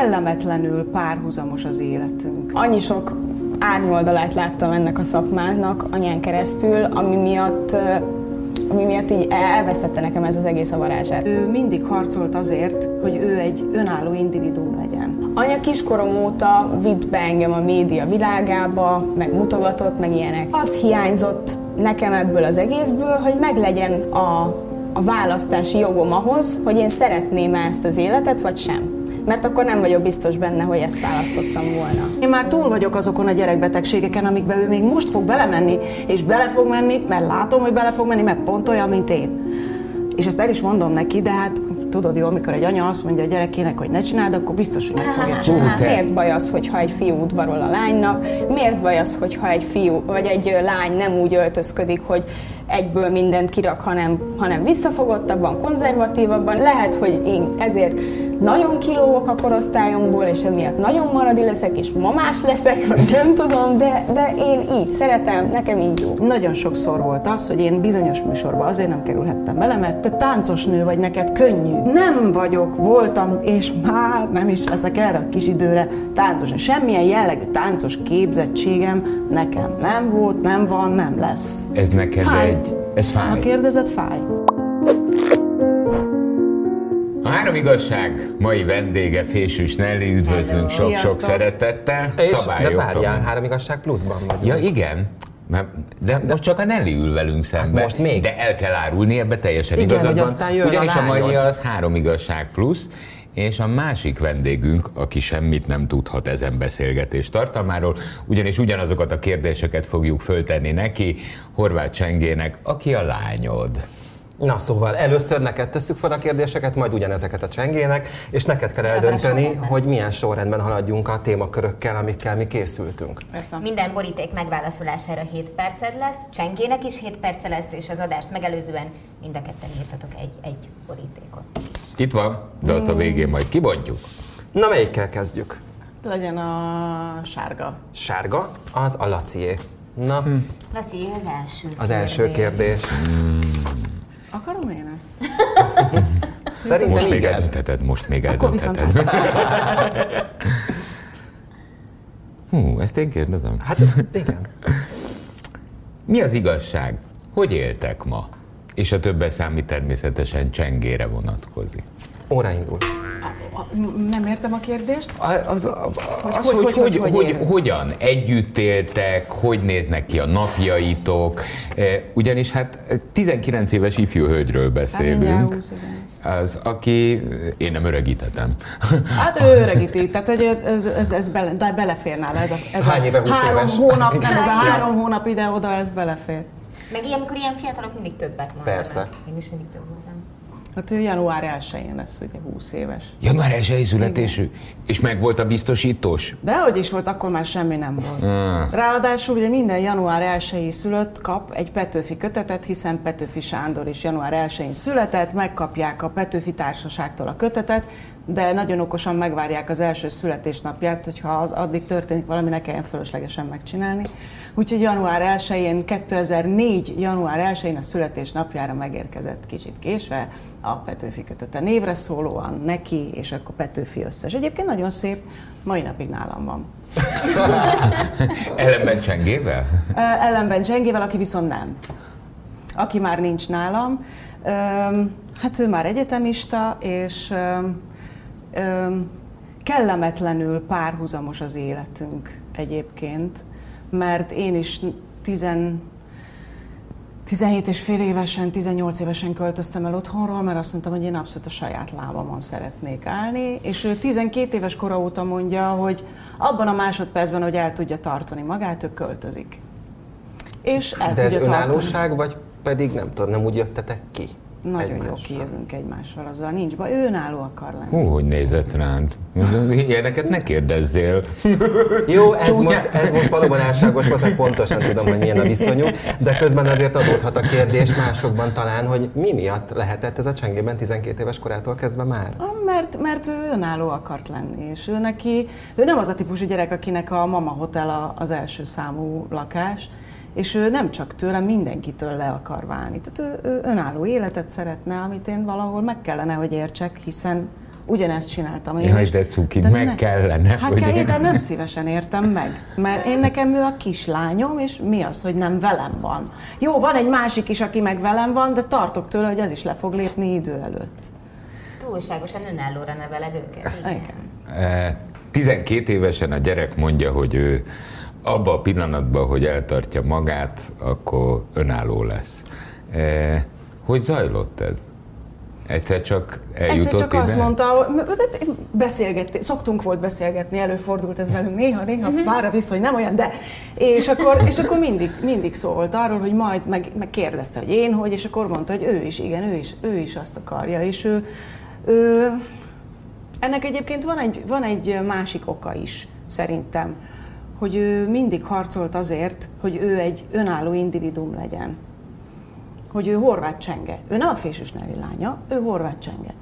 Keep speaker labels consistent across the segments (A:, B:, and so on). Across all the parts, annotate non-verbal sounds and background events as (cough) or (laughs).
A: kellemetlenül párhuzamos az életünk.
B: Annyi sok árnyoldalát láttam ennek a szakmának anyán keresztül, ami miatt ami miatt így elvesztette nekem ez az egész a varázsát.
A: Ő mindig harcolt azért, hogy ő egy önálló individuum legyen.
B: Anya kiskorom óta vitt be engem a média világába, meg mutogatott, meg ilyenek. Az hiányzott nekem ebből az egészből, hogy meglegyen a, a választási jogom ahhoz, hogy én szeretném ezt az életet, vagy sem mert akkor nem vagyok biztos benne, hogy ezt választottam volna.
A: Én már túl vagyok azokon a gyerekbetegségeken, amikbe ő még most fog belemenni, és bele fog menni, mert látom, hogy bele fog menni, mert pont olyan, mint én. És ezt el is mondom neki, de hát tudod jó, amikor egy anya azt mondja a gyerekének, hogy ne csináld, akkor biztos, hogy meg fogja csinálni.
B: Miért baj az, hogyha egy fiú udvarol a lánynak? Miért baj az, hogyha egy fiú vagy egy lány nem úgy öltözködik, hogy egyből mindent kirak, hanem, hanem visszafogottabban, konzervatívabban. Lehet, hogy én ezért nagyon kilóvok a korosztályomból, és emiatt nagyon maradi leszek, és mamás leszek, vagy nem tudom, de, de én így szeretem, nekem így jó.
A: Nagyon sokszor volt az, hogy én bizonyos műsorba azért nem kerülhettem bele, mert te táncos nő vagy, neked könnyű. Nem vagyok, voltam, és már nem is leszek erre a kis időre táncos. Semmilyen jellegű táncos képzettségem nekem nem volt, nem van, nem lesz.
C: Ez neked fáj. egy... Ez fáj.
A: Ha kérdezed, fáj.
C: A három igazság mai vendége Fésűs Nelly, üdvözlünk sok-sok szeretettel.
D: És, de várjál, három igazság pluszban vagyunk.
C: Ja, igen. De, de most csak a Nelly ül velünk szembe. Hát most még. De el kell árulni, ebbe teljesen
D: Igen,
C: igazad
D: hogy aztán jön
C: Ugyanis
D: a,
C: a mai az három igazság plusz, és a másik vendégünk, aki semmit nem tudhat ezen beszélgetés tartalmáról, ugyanis ugyanazokat a kérdéseket fogjuk föltenni neki, Horváth Csengének, aki a lányod.
D: Na szóval először neked tesszük fel a kérdéseket, majd ugyanezeket a csengének, és neked kell eldönteni, hogy milyen sorrendben haladjunk a témakörökkel, amikkel mi készültünk.
E: Értem. Minden boríték megválaszolására 7 perced lesz, csengének is 7 perce lesz, és az adást megelőzően mind a ketten írtatok egy, egy borítékot.
C: Itt van, de azt a végén majd kibontjuk.
D: Na melyikkel kezdjük?
A: Legyen a sárga.
D: Sárga, az a Lacié. Na,
E: hm. Laci, az első
D: Az első kérdés. Hmm.
A: Akarom én ezt?
D: Szerintem
C: most még eldöntheted, most még eldöntheted. (laughs) Hú, ezt én kérdezem.
D: Hát igen.
C: Mi az igazság? Hogy éltek ma? És a többes számít természetesen csengére vonatkozik.
D: Óra indul.
A: Nem értem a kérdést.
C: A, az, az, hogy, hogy, hogy, hogy, hogy, hogyan együtt éltek, hogy néznek ki a napjaitok, ugyanis hát 19 éves ifjú hölgyről beszélünk. Hát, az, aki, én nem öregíthetem.
A: Hát ő öregíti, tehát hogy ez, ez, ez bele, de belefér nála. Ez a, ez
D: Hány éve, 20
A: három
D: éves?
A: hónap, nem, ez a három hónap ide-oda, ez belefér.
E: Meg ilyenkor ilyen fiatalok mindig többet mondanak.
D: Persze.
E: Én is mindig több mondtam.
A: Hát január 1-én lesz ugye 20 éves.
C: Január 1 születésű? Igen. És meg volt a biztosítós?
A: De hogy is volt, akkor már semmi nem volt. Ah. Ráadásul ugye minden január 1 szülött kap egy Petőfi kötetet, hiszen Petőfi Sándor is január 1-én született, megkapják a Petőfi Társaságtól a kötetet, de nagyon okosan megvárják az első születésnapját, hogyha az addig történik valami, ne kelljen fölöslegesen megcsinálni. Úgyhogy január 1-én, 2004. január 1-én a születésnapjára megérkezett kicsit késve a Petőfi kötete névre szólóan neki, és akkor Petőfi összes. Egyébként nagyon szép, mai napig nálam van. (laughs)
C: Ellenben csengével?
A: Ellenben csengével, aki viszont nem. Aki már nincs nálam. Hát ő már egyetemista, és kellemetlenül párhuzamos az életünk egyébként mert én is 10, 17 és fél évesen, 18 évesen költöztem el otthonról, mert azt mondtam, hogy én abszolút a saját lábamon szeretnék állni, és ő 12 éves kora óta mondja, hogy abban a másodpercben, hogy el tudja tartani magát, ő költözik. És el
D: De ez
A: tudja
D: önállóság,
A: tartani.
D: vagy pedig nem tudom, nem úgy jöttetek ki?
A: Nagyon
D: egymással.
A: jó kijövünk egymással, azzal nincs baj. Ő önálló akar lenni.
C: Hú, hogy nézett rád. Ilyeneket ne kérdezzél. (laughs)
D: Jó, ez most, ez most valóban álságos volt, hogy pontosan tudom, hogy milyen a viszonyuk, de közben azért adódhat a kérdés másokban talán, hogy mi miatt lehetett ez a csengében 12 éves korától kezdve már?
A: Mert, mert ő önálló akart lenni, és ő neki, ő nem az a típusú gyerek, akinek a mama hotel a- az első számú lakás, és ő nem csak tőlem, mindenkitől le akar válni. Tehát ő, ő önálló életet szeretne, amit én valahol meg kellene, hogy értsek, hiszen Ugyanezt csináltam
C: én Jaj, de cuki, de meg ne, kellene.
A: Hát hogy... kell, de nem szívesen értem meg. Mert én nekem ő a kislányom, és mi az, hogy nem velem van. Jó, van egy másik is, aki meg velem van, de tartok tőle, hogy az is le fog lépni idő előtt.
E: Túlságosan önállóra neveled őket.
A: Igen.
C: 12 évesen a gyerek mondja, hogy ő abban a pillanatban, hogy eltartja magát, akkor önálló lesz. Hogy zajlott ez? Egyszer csak eljutott
A: Egyszer csak
C: ide?
A: azt mondta, beszélgetni, szoktunk volt beszélgetni, előfordult ez velünk néha, néha uh-huh. bár a viszony nem olyan, de és akkor, és akkor mindig, mindig szólt arról, hogy majd meg, meg kérdezte, hogy én hogy, és akkor mondta, hogy ő is, igen, ő is, ő is azt akarja, és ő, ő ennek egyébként van egy, van egy másik oka is, szerintem, hogy ő mindig harcolt azért, hogy ő egy önálló individum legyen hogy ő horvát csenge. Ő nem a fésűs nevi lánya, ő horvát csenge.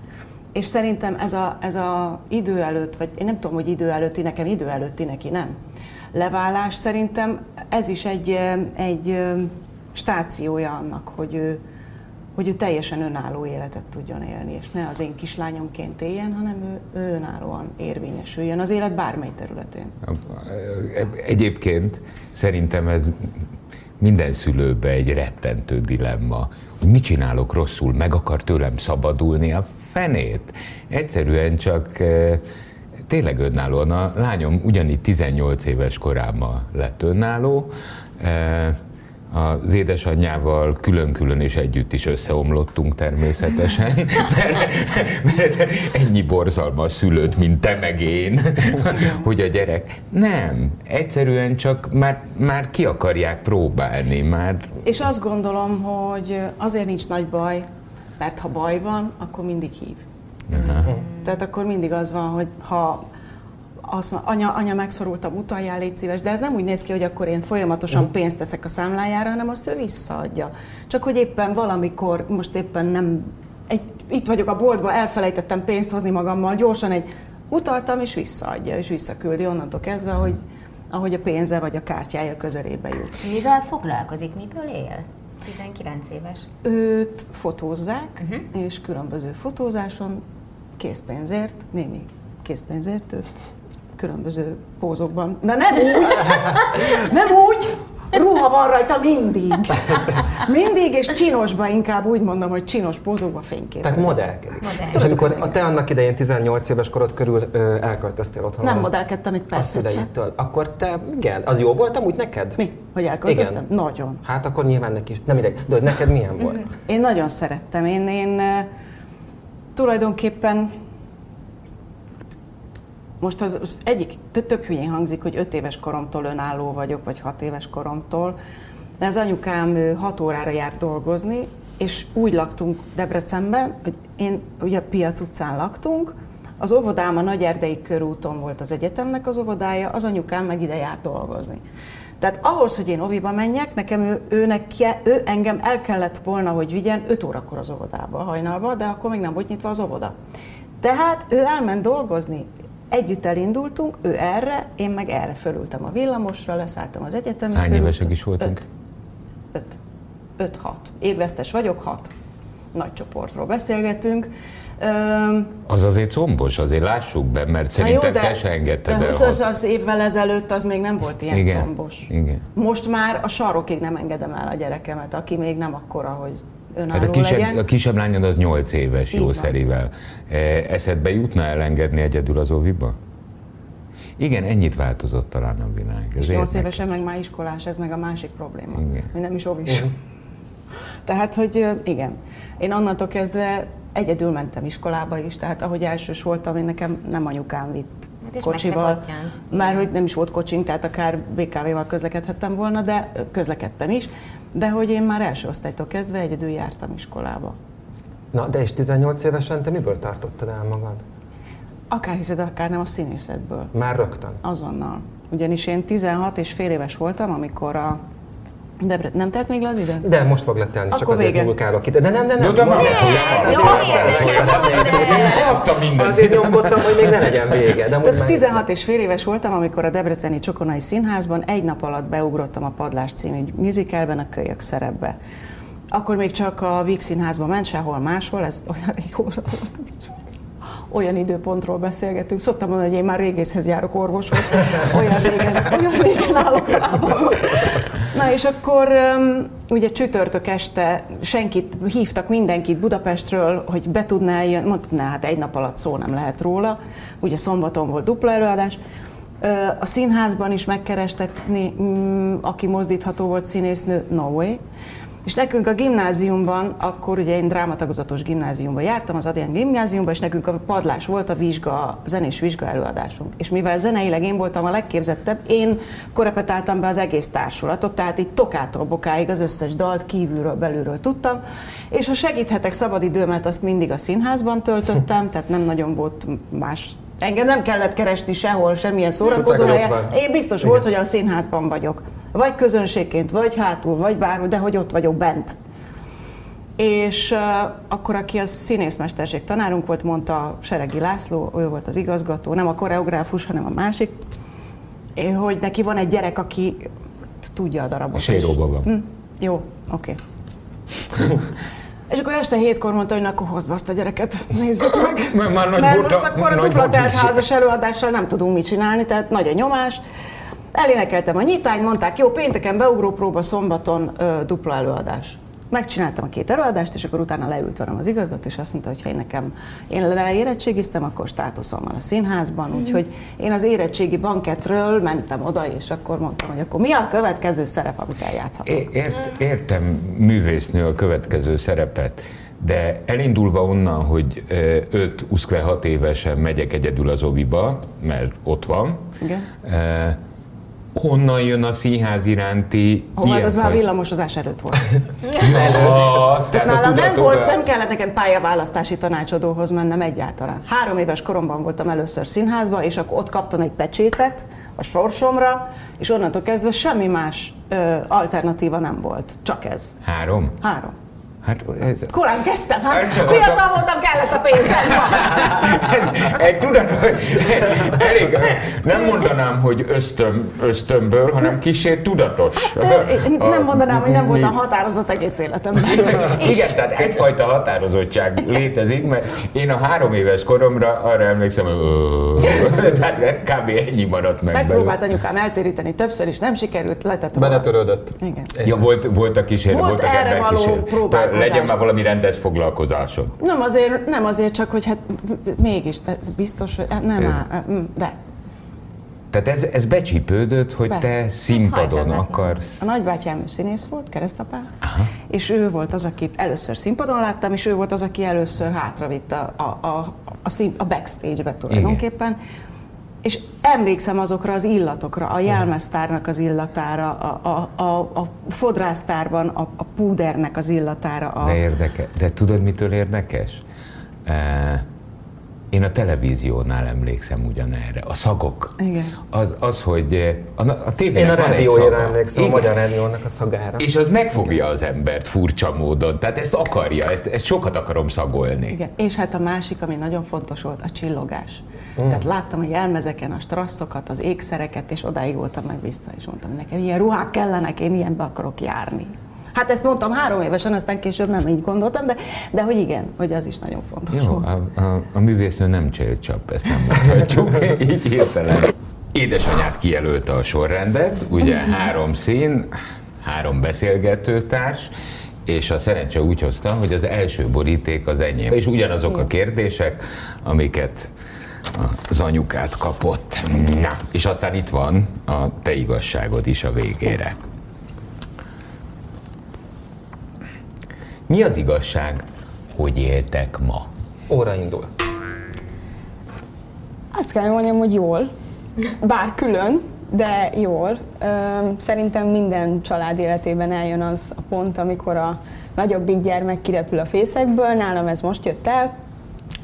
A: És szerintem ez a, ez a idő előtt, vagy én nem tudom, hogy idő előtti, nekem idő előtti, neki nem. Leválás szerintem ez is egy, egy stációja annak, hogy ő, hogy ő teljesen önálló életet tudjon élni, és ne az én kislányomként éljen, hanem ő, önállóan érvényesüljön az élet bármely területén.
C: Egyébként szerintem ez minden szülőbe egy rettentő dilemma, hogy mit csinálok rosszul, meg akar tőlem szabadulni a fenét. Egyszerűen csak e, tényleg önállóan. A lányom ugyanígy 18 éves korában lett önálló, e, az édesanyjával külön-külön és együtt is összeomlottunk természetesen, (laughs) mert, mert ennyi borzalma szülőt, mint te meg én, hogy a gyerek nem, egyszerűen csak már, már ki akarják próbálni. Már...
A: És azt gondolom, hogy azért nincs nagy baj, mert ha baj van, akkor mindig hív. Aha. Tehát akkor mindig az van, hogy ha azt mondja, anya, anya megszorultam, utaljál, légy szíves, de ez nem úgy néz ki, hogy akkor én folyamatosan pénzt teszek a számlájára, hanem azt ő visszaadja. Csak hogy éppen valamikor, most éppen nem, egy, itt vagyok a boltba, elfelejtettem pénzt hozni magammal, gyorsan egy utaltam, és visszaadja, és visszaküldi onnantól kezdve, hogy ahogy a pénze vagy a kártyája közelébe jut.
E: Mivel foglalkozik, miből él? 19 éves.
A: Őt fotózzák, uh-huh. és különböző fotózáson készpénzért, némi készpénzért őt különböző pózokban. Na nem úgy, (laughs) nem úgy, ruha van rajta mindig. Mindig, és csinosban inkább úgy mondom, hogy csinos pózokban fényképezem.
D: Tehát modellkedik. Modell. És amikor a te annak idején 18 éves korod körül ö, elköltöztél otthon.
A: Nem modellkedtem egy percet sem.
D: Akkor te, igen, az jó volt amúgy neked?
A: Mi? Hogy elköltöztem? Igen. Nagyon.
D: Hát akkor nyilván neki is. Nem mindegy, de hogy neked milyen volt?
A: Én nagyon szerettem. Én, én tulajdonképpen most az, az egyik tök hülyén hangzik, hogy öt éves koromtól önálló vagyok, vagy hat éves koromtól, de az anyukám hat órára járt dolgozni, és úgy laktunk Debrecenben, hogy én ugye a Piac utcán laktunk, az óvodám a Nagy Erdei körúton volt az egyetemnek az óvodája, az anyukám meg ide járt dolgozni. Tehát ahhoz, hogy én oviba menjek, nekem ő, őnek, ő engem el kellett volna, hogy vigyen 5 órakor az óvodába, hajnalba, de akkor még nem volt nyitva az óvoda. Tehát ő elment dolgozni, Együtt elindultunk, ő erre, én meg erre fölültem a villamosra, leszálltam az egyetemre.
C: Hány évesek is voltunk?
A: Öt. Öt. Öt-hat. Évvesztes vagyok, hat. Nagy csoportról beszélgetünk.
C: Um, az azért combos, azért lássuk be, mert szerintem jó, de, te se engedted
A: de el. Az, az évvel ezelőtt az még nem volt ilyen
C: igen,
A: combos.
C: Igen.
A: Most már a sarokig nem engedem el a gyerekemet, aki még nem akkora, hogy önálló hát a kisebb, legyen.
C: A kisebb lányod az 8 éves Így jószerivel. E, eszedbe jutna elengedni egyedül az óviba? Igen, ennyit változott talán a világ.
A: Ez 8 évesen meg már iskolás, ez meg a másik probléma. Igen. Hogy nem is óvis. (laughs) tehát, hogy igen. Én onnantól kezdve egyedül mentem iskolába is, tehát ahogy elsős voltam, én nekem nem anyukám vitt hát kocsival. Már hogy nem is volt kocsink, tehát akár BKV-val közlekedhettem volna, de közlekedtem is de hogy én már első osztálytól kezdve egyedül jártam iskolába.
D: Na, de és 18 évesen te miből tartottad el magad?
A: Akár hiszed, akár nem a színészetből.
D: Már rögtön?
A: Azonnal. Ugyanis én 16 és fél éves voltam, amikor a de nem telt még le az idő?
D: De most fog letelni, csak
A: Akkor
D: azért nyúlkálok ide. De nem, de nem.
C: De nem,
D: nem, Azért nyomkodtam, hogy még ne legyen vége. De
A: Tehát 16 és fél éves voltam, amikor a Debreceni Csokonai Színházban egy nap alatt beugrottam a Padlás című musicalben a kölyök szerepbe. Akkor még csak a Víg Színházban ment, sehol máshol, ez olyan régóta volt olyan időpontról beszélgetünk. Szoktam mondani, hogy én már régészhez járok orvoshoz, olyan régen, olyan régen állok lábam. Na és akkor ugye csütörtök este senkit, hívtak mindenkit Budapestről, hogy be tudná jönni, mondtam, hát egy nap alatt szó nem lehet róla, ugye szombaton volt dupla előadás, a színházban is megkerestek, aki mozdítható volt színésznő, no way. És nekünk a gimnáziumban, akkor ugye én drámatagozatos gimnáziumban jártam, az Adrián gimnáziumban, és nekünk a padlás volt a vizsga, a zenés vizsga előadásunk. És mivel zeneileg én voltam a legképzettebb, én korepetáltam be az egész társulatot, tehát itt tokától bokáig az összes dalt kívülről, belülről tudtam, és ha segíthetek szabadidőmet, azt mindig a színházban töltöttem, tehát nem nagyon volt más Engem nem kellett keresni sehol, semmilyen szórakozó Én biztos Igen. volt, hogy a színházban vagyok. Vagy közönségként, vagy hátul, vagy bárhol, de hogy ott vagyok bent. És uh, akkor, aki a színészmesterség tanárunk volt, mondta Seregi László, ő volt az igazgató, nem a koreográfus, hanem a másik, hogy neki van egy gyerek, aki tudja a darabot.
C: Séróban van. Hm,
A: jó, oké. Okay. (laughs) És akkor este hétkor mondta, hogy na, akkor hozd azt a gyereket, nézzük meg. (laughs) Mert, már nagy Mert most akkor a dupla házas előadással nem tudunk mit csinálni, tehát nagy a nyomás. Elénekeltem a nyitány, mondták, jó, pénteken beugró próba, szombaton ö, dupla előadás. Megcsináltam a két előadást, és akkor utána leült velem az igazgató, és azt mondta, hogy ha én nekem, én leérettségiztem, akkor státuszom van a színházban, mm. úgyhogy én az érettségi banketről mentem oda, és akkor mondtam, hogy akkor mi a következő szerep, amit eljátszhatok.
C: Ért, értem művésznő a következő szerepet, de elindulva onnan, hogy 5-6 évesen megyek egyedül az oviba, mert ott van, Igen honnan jön a színház iránti
A: Hol, hát az már villamosozás előtt volt. (laughs) ja, tehát nálam nem, volt, nem kellett nekem pályaválasztási tanácsadóhoz mennem egyáltalán. Három éves koromban voltam először színházba, és akkor ott kaptam egy pecsétet a sorsomra, és onnantól kezdve semmi más ö, alternatíva nem volt, csak ez.
C: Három?
A: Három.
C: Hát
A: ez... Korán kezdtem, hát fiatal voltam, kellett a pénzem. (laughs)
C: egy tudat, hogy elég, nem mondanám, hogy ösztön, ösztönből, hanem kísért tudatos.
A: Hát, nem mondanám, hogy nem voltam határozott egész életemben. (laughs)
C: Igen, tehát egyfajta határozottság létezik, mert én a három éves koromra arra emlékszem, hogy tehát (laughs) kb. ennyi maradt meg
A: Megpróbált anyukám eltéríteni többször is, nem sikerült, letett
D: Beletörődött.
C: Igen. Ja, volt, volt a kísérő,
A: volt, volt a erre való próbál
C: legyen már valami rendes foglalkozásod.
A: Nem azért, nem azért csak, hogy hát mégis, ez biztos, hogy hát nem áll, mm, de.
C: Tehát ez, ez becsípődött, hogy Be. te színpadon hát, akarsz.
A: A nagybátyám színész volt, keresztapá, Aha. és ő volt az, akit először színpadon láttam, és ő volt az, aki először hátravitt a, a, a, a, szín, a backstage-be tulajdonképpen. Igen és emlékszem azokra az illatokra, a jelmeztárnak az illatára, a, a, a, a fodrásztárban a, a púdernek az illatára. A...
C: De érdekes. De tudod, mitől érdekes? Én a televíziónál emlékszem ugyanerre. A szagok.
A: Igen.
C: Az, az hogy a, a
D: Én a rádióira emlékszem, Igen. a Magyar Rádiónak a szagára.
C: És az megfogja az embert furcsa módon. Tehát ezt akarja, ezt, ezt sokat akarom szagolni.
A: Igen. És hát a másik, ami nagyon fontos volt, a csillogás. Mm. Tehát láttam a jelmezeken a strasszokat, az ékszereket, és odáig voltam meg vissza, és mondtam, nekem ilyen ruhák kellenek, én ilyenbe akarok járni. Hát ezt mondtam három évesen, aztán később nem így gondoltam, de, de hogy igen, hogy az is nagyon fontos.
C: Jó, a, a, a művésznő nem csélcsap, ezt nem mondhatjuk, (laughs) így hirtelen. Édesanyát kijelölte a sorrendet, ugye három szín, három beszélgetőtárs, és a szerencse úgy hozta, hogy az első boríték az enyém. És ugyanazok a kérdések, amiket az anyukát kapott. Na, és aztán itt van a te igazságod is a végére. Mi az igazság, hogy éltek ma?
D: Óra indul.
B: Azt kell mondjam, hogy jól. Bár külön, de jól. Szerintem minden család életében eljön az a pont, amikor a nagyobbik gyermek kirepül a fészekből. Nálam ez most jött el.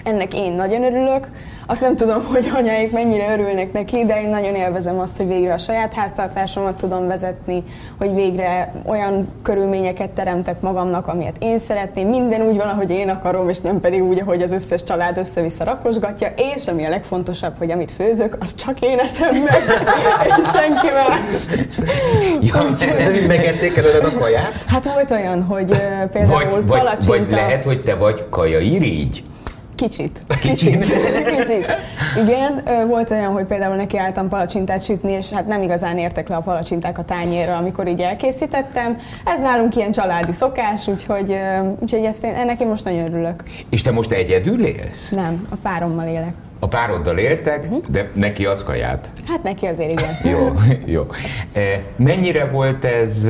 B: Ennek én nagyon örülök. Azt nem tudom, hogy anyáik mennyire örülnek neki, de én nagyon élvezem azt, hogy végre a saját háztartásomat tudom vezetni, hogy végre olyan körülményeket teremtek magamnak, amilyet én szeretném. Minden úgy van, ahogy én akarom, és nem pedig úgy, ahogy az összes család össze-vissza rakosgatja. És ami a legfontosabb, hogy amit főzök, az csak én eszem meg, (laughs) és senki más.
D: Ja, Úgyhogy... megették előled a kaját?
B: Hát volt olyan, hogy például
C: vagy, vagy, vagy lehet, hogy te vagy kaja irigy?
B: Kicsit. Kicsit. Kicsit. (laughs) Igen, volt olyan, hogy például neki álltam palacsintát sütni, és hát nem igazán értek le a palacsinták a tányérra, amikor így elkészítettem. Ez nálunk ilyen családi szokás, úgyhogy, úgyhogy ezt én, ennek én most nagyon örülök.
C: És te most egyedül élsz?
B: Nem, a párommal élek.
C: A pároddal éltek, uh-huh. de neki adsz kaját?
B: Hát neki azért igen. (laughs)
C: jó, jó. Mennyire volt ez,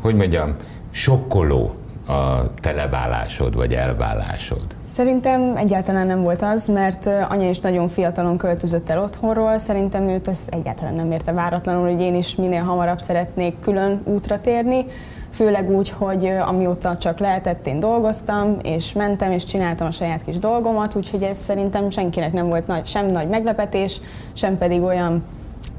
C: hogy mondjam, sokkoló a televálásod vagy elválásod?
B: Szerintem egyáltalán nem volt az, mert anya is nagyon fiatalon költözött el otthonról, szerintem őt ezt egyáltalán nem érte váratlanul, hogy én is minél hamarabb szeretnék külön útra térni, főleg úgy, hogy amióta csak lehetett, én dolgoztam, és mentem, és csináltam a saját kis dolgomat, úgyhogy ez szerintem senkinek nem volt nagy, sem nagy meglepetés, sem pedig olyan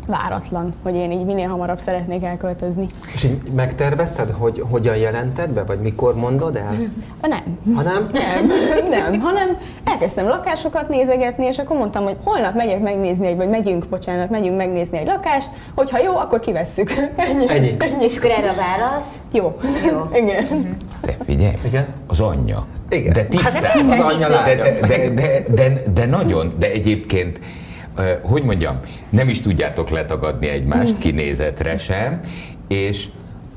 B: váratlan, hogy én így minél hamarabb szeretnék elköltözni.
D: És így megtervezted, hogy hogyan jelented be, vagy mikor mondod el?
B: Nem.
D: Ha nem?
B: Nem, (laughs) nem, hanem elkezdtem lakásokat nézegetni, és akkor mondtam, hogy holnap megyek megnézni, egy, vagy megyünk, bocsánat, megyünk megnézni egy lakást, hogyha jó, akkor kivesszük. (laughs)
D: Ennyi. Ennyi.
E: Ennyi. És akkor erre a válasz?
B: Jó.
E: Jó. (laughs)
B: Igen.
C: De figyelj,
D: Igen?
C: az anyja.
D: Igen.
C: De tisztán,
E: Hát de
C: de, de, de, de, de, de nagyon, de egyébként hogy mondjam, nem is tudjátok letagadni egymást kinézetre sem, és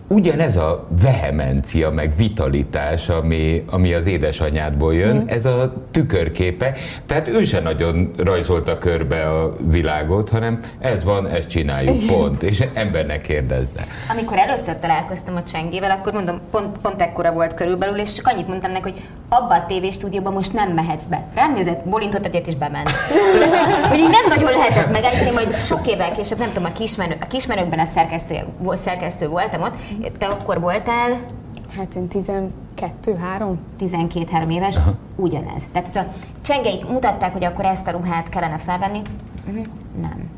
C: ugyanez a vehemencia, meg vitalitás, ami, ami az édesanyádból jön, mm. ez a tükörképe. Tehát ő se nagyon rajzolta körbe a világot, hanem ez van, ezt csináljuk, pont. És embernek kérdezze.
E: Amikor először találkoztam a Csengével, akkor mondom, pont, pont ekkora volt körülbelül, és csak annyit mondtam neki, hogy abba a tévéstúdióba most nem mehetsz be. Rám nézett, bolintott egyet és bement. (laughs) hogy így nem nagyon lehetett megállítani, majd sok évvel később, nem tudom, a, kismenő, a kismenőkben a szerkesztő, szerkesztő voltam ott, te akkor voltál?
B: Hát én 12-3.
E: 12-3 éves, Aha. ugyanez. Tehát ez a csengeik mutatták, hogy akkor ezt a ruhát kellene felvenni, uh-huh. nem.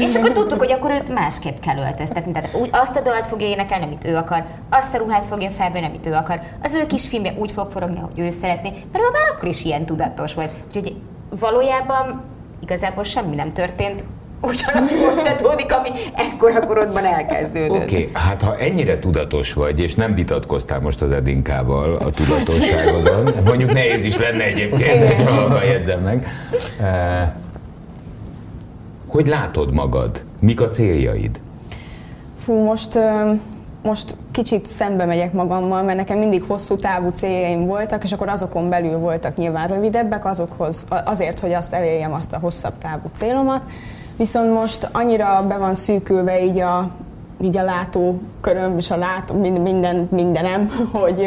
E: És akkor tudtuk, hogy akkor őt másképp kell öltöztetni. Tehát úgy azt a dalt fogja énekelni, amit ő akar, azt a ruhát fogja felvenni, amit ő akar, az ő kis filmje úgy fog forogni, ahogy ő szeretné, mert ő már akkor is ilyen tudatos volt. Úgyhogy valójában igazából semmi nem történt, ugyanaz folytatódik, ami ekkora korodban elkezdődött.
C: Oké, okay, hát ha ennyire tudatos vagy, és nem vitatkoztál most az Edinkával a tudatosságodon, (laughs) mondjuk nehéz is lenne egyébként, hogy maga jegyzem meg. Eh, hogy látod magad? Mik a céljaid?
B: Fú, most most kicsit szembe megyek magammal, mert nekem mindig hosszú távú céljaim voltak, és akkor azokon belül voltak nyilván rövidebbek, azokhoz, azért, hogy azt elérjem azt a hosszabb távú célomat. Viszont most annyira be van szűkülve így a, így a látóköröm és a látó, minden, mindenem, (laughs) hogy,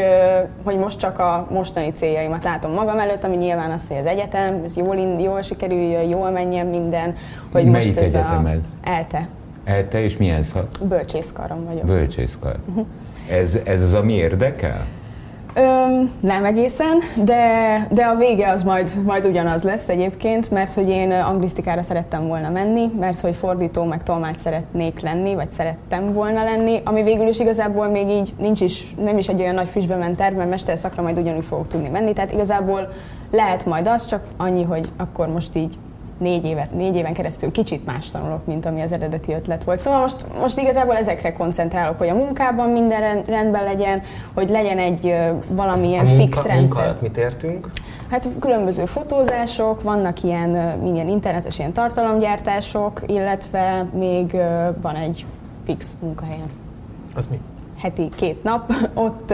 B: hogy most csak a mostani céljaimat látom magam előtt, ami nyilván az, hogy az egyetem, ez jól, jól sikerüljön, jól menjen minden. Hogy
C: Melyik
B: most
C: ez egyetem a, ez?
B: ELTE.
C: ELTE, és milyen szak?
B: Bölcsészkarom vagyok.
C: Bölcsészkar. Uh-huh. Ez, ez az, ami érdekel?
B: Öm, nem egészen, de, de a vége az majd, majd ugyanaz lesz egyébként, mert hogy én anglisztikára szerettem volna menni, mert hogy fordító meg tolmács szeretnék lenni, vagy szerettem volna lenni, ami végül is igazából még így nincs is, nem is egy olyan nagy füstbe ment terv, mert mesterszakra majd ugyanúgy fogok tudni menni, tehát igazából lehet majd az, csak annyi, hogy akkor most így négy, évet, négy éven keresztül kicsit más tanulok, mint ami az eredeti ötlet volt. Szóval most, most igazából ezekre koncentrálok, hogy a munkában minden rendben legyen, hogy legyen egy valamilyen a munka, fix rendszer.
D: Munka mit értünk?
B: Hát különböző fotózások, vannak ilyen, ilyen internetes ilyen tartalomgyártások, illetve még van egy fix munkahelyem.
D: Az mi?
B: Heti két nap, (laughs) ott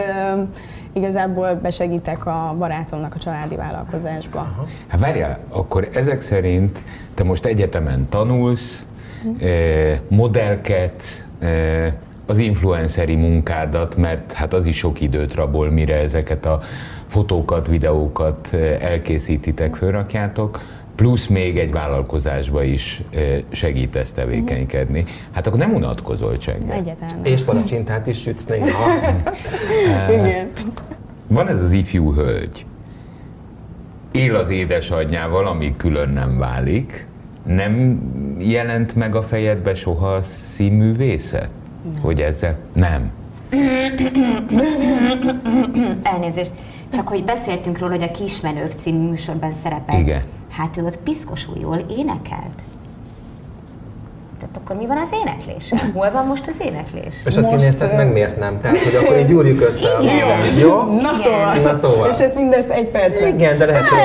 B: igazából besegítek a barátomnak a családi vállalkozásba. Aha.
C: Hát várjál, akkor ezek szerint te most egyetemen tanulsz, eh, modellket, eh, az influenceri munkádat, mert hát az is sok időt rabol, mire ezeket a fotókat, videókat eh, elkészítitek, fölrakjátok, plusz még egy vállalkozásba is segítesz tevékenykedni. Hát akkor nem unatkozol, Csenge.
B: Egyetem.
D: És palacsintát is sütsz néha. (laughs)
B: Igen.
C: Van ez az ifjú hölgy. Él az édesanyjával, ami külön nem válik. Nem jelent meg a fejedbe soha a színművészet? Nem. Hogy ezzel... Nem.
E: Elnézést. Csak hogy beszéltünk róla, hogy a Kismenők című műsorban szerepel.
C: Igen.
E: Hát ő ott piszkosul jól énekelt. Tehát akkor mi van az éneklés? Hol van most az éneklés?
D: És a most színészet meg miért nem? Tehát, hogy akkor így gyúrjuk össze.
E: Igen.
D: Jó?
B: Na szóval.
D: Na szóval.
B: És ezt mindezt egy percben.
D: Igen, de lehet, hogy...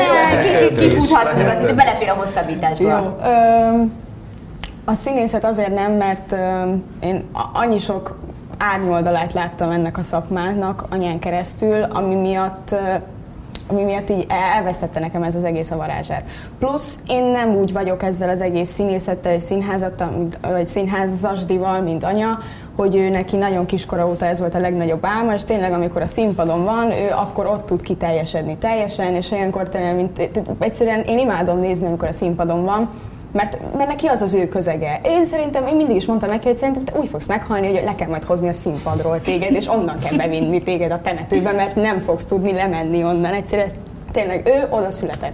E: Kicsit kifuthatunk, az de belefér a hosszabbításba.
B: Jó. A színészet azért nem, mert én annyi sok árnyoldalát láttam ennek a szakmának anyán keresztül, ami miatt ami miatt így elvesztette nekem ez az egész a varázsát. Plusz én nem úgy vagyok ezzel az egész színészettel és színházattal, vagy színházasdival, mint anya, hogy ő neki nagyon kiskora óta ez volt a legnagyobb álma, és tényleg amikor a színpadon van, ő akkor ott tud kiteljesedni teljesen, és olyankor tényleg, mint, egyszerűen én imádom nézni, amikor a színpadon van, mert, mert neki az az ő közege. Én szerintem, én mindig is mondtam neki, hogy szerintem te úgy fogsz meghalni, hogy le kell majd hozni a színpadról téged, és onnan kell bevinni téged a temetőbe, mert nem fogsz tudni lemenni onnan. Egyszerűen tényleg ő oda született.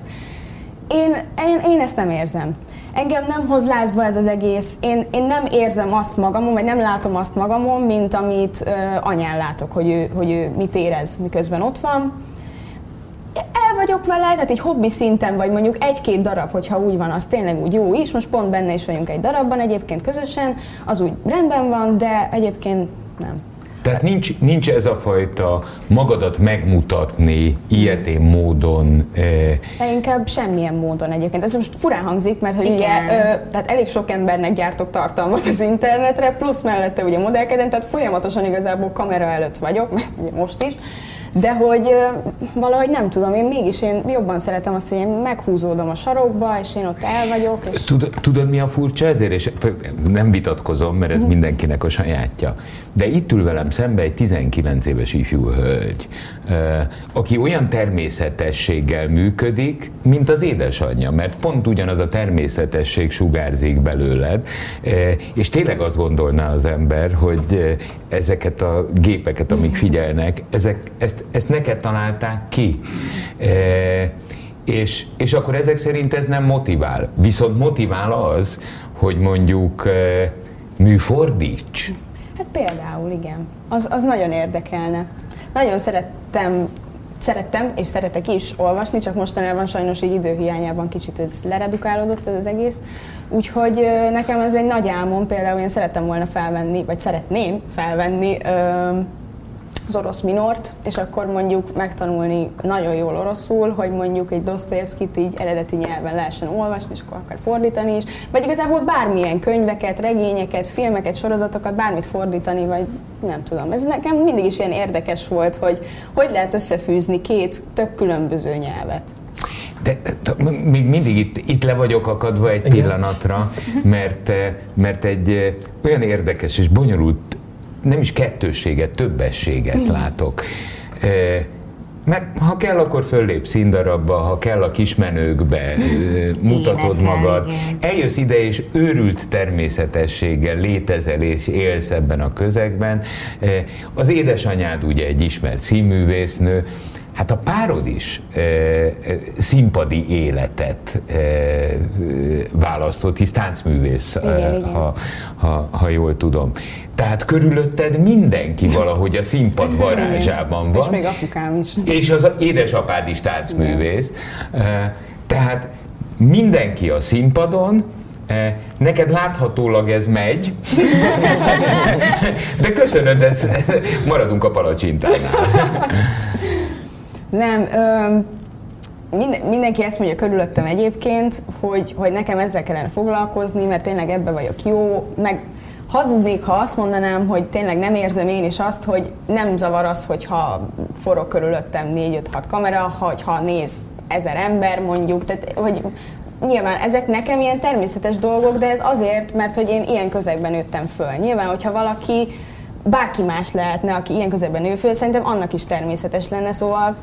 B: Én, én, én ezt nem érzem. Engem nem hoz lázba ez az egész. Én, én nem érzem azt magamon, vagy nem látom azt magamon, mint amit uh, anyán látok, hogy ő, hogy ő mit érez, miközben ott van vagyok vele, tehát egy hobbi szinten, vagy mondjuk egy-két darab, hogyha úgy van, az tényleg úgy jó is, most pont benne is vagyunk egy darabban egyébként közösen, az úgy rendben van, de egyébként nem.
C: Tehát nincs, nincs ez a fajta magadat megmutatni ilyetén módon.
B: Eh... Inkább semmilyen módon egyébként. Ez most furán hangzik, mert hogy ugye, ö, tehát elég sok embernek gyártok tartalmat az internetre, plusz mellette ugye modellkedem, tehát folyamatosan igazából kamera előtt vagyok, (laughs) most is de hogy valahogy nem tudom, én mégis én jobban szeretem azt, hogy én meghúzódom a sarokba, és én ott el vagyok. És...
C: Tudod, tudod mi a furcsa ezért? És nem vitatkozom, mert ez mhm. mindenkinek a sajátja. De itt ül velem szembe egy 19 éves ifjú hölgy, aki olyan természetességgel működik, mint az édesanyja, mert pont ugyanaz a természetesség sugárzik belőled, és tényleg azt gondolná az ember, hogy ezeket a gépeket, amik figyelnek, ezek, ezt, ezt neked találták ki. És, és akkor ezek szerint ez nem motivál. Viszont motivál az, hogy mondjuk műfordíts.
B: Hát például, igen. Az, az nagyon érdekelne. Nagyon szerettem szerettem, és szeretek is olvasni, csak mostanában sajnos így időhiányában kicsit ez leredukálódott ez az egész. Úgyhogy nekem ez egy nagy álmom, például én szerettem volna felvenni, vagy szeretném felvenni az orosz minort, és akkor mondjuk megtanulni nagyon jól oroszul, hogy mondjuk egy Dostoyevskit így eredeti nyelven lehessen olvasni, és akkor akar fordítani is, vagy igazából bármilyen könyveket, regényeket, filmeket, sorozatokat, bármit fordítani, vagy nem tudom. Ez nekem mindig is ilyen érdekes volt, hogy hogy lehet összefűzni két tök különböző nyelvet.
C: De, de még mindig itt, itt le vagyok akadva egy pillanatra, mert, mert egy olyan érdekes és bonyolult nem is kettősséget, többességet mm. látok. Mert ha kell, akkor föllép színdarabba, ha kell a kismenőkbe, mutatod Énekel, magad. Igen. Eljössz ide, és őrült természetességgel létezel és élsz ebben a közegben. Az édesanyád ugye egy ismert színművésznő, Hát a párod is e, színpadi életet e, választott, hisz táncművész, igen, e, igen. Ha, ha, ha jól tudom. Tehát körülötted mindenki (laughs) valahogy a színpad varázsában van.
B: És még apukám is.
C: És az édesapád is táncművész. Tehát mindenki a színpadon, Neked láthatólag ez megy, (laughs) de köszönöd, ez, maradunk a palacsintánál. (laughs)
B: Nem, ö, minden, mindenki ezt mondja körülöttem egyébként, hogy, hogy nekem ezzel kellene foglalkozni, mert tényleg ebbe vagyok jó, meg hazudnék, ha azt mondanám, hogy tényleg nem érzem én is azt, hogy nem zavar az, hogyha forog körülöttem 4-5-6 kamera, ha néz ezer ember mondjuk, tehát hogy nyilván ezek nekem ilyen természetes dolgok, de ez azért, mert hogy én ilyen közegben nőttem föl. Nyilván, hogyha valaki bárki más lehetne, aki ilyen közegben nő föl, szerintem annak is természetes lenne, szóval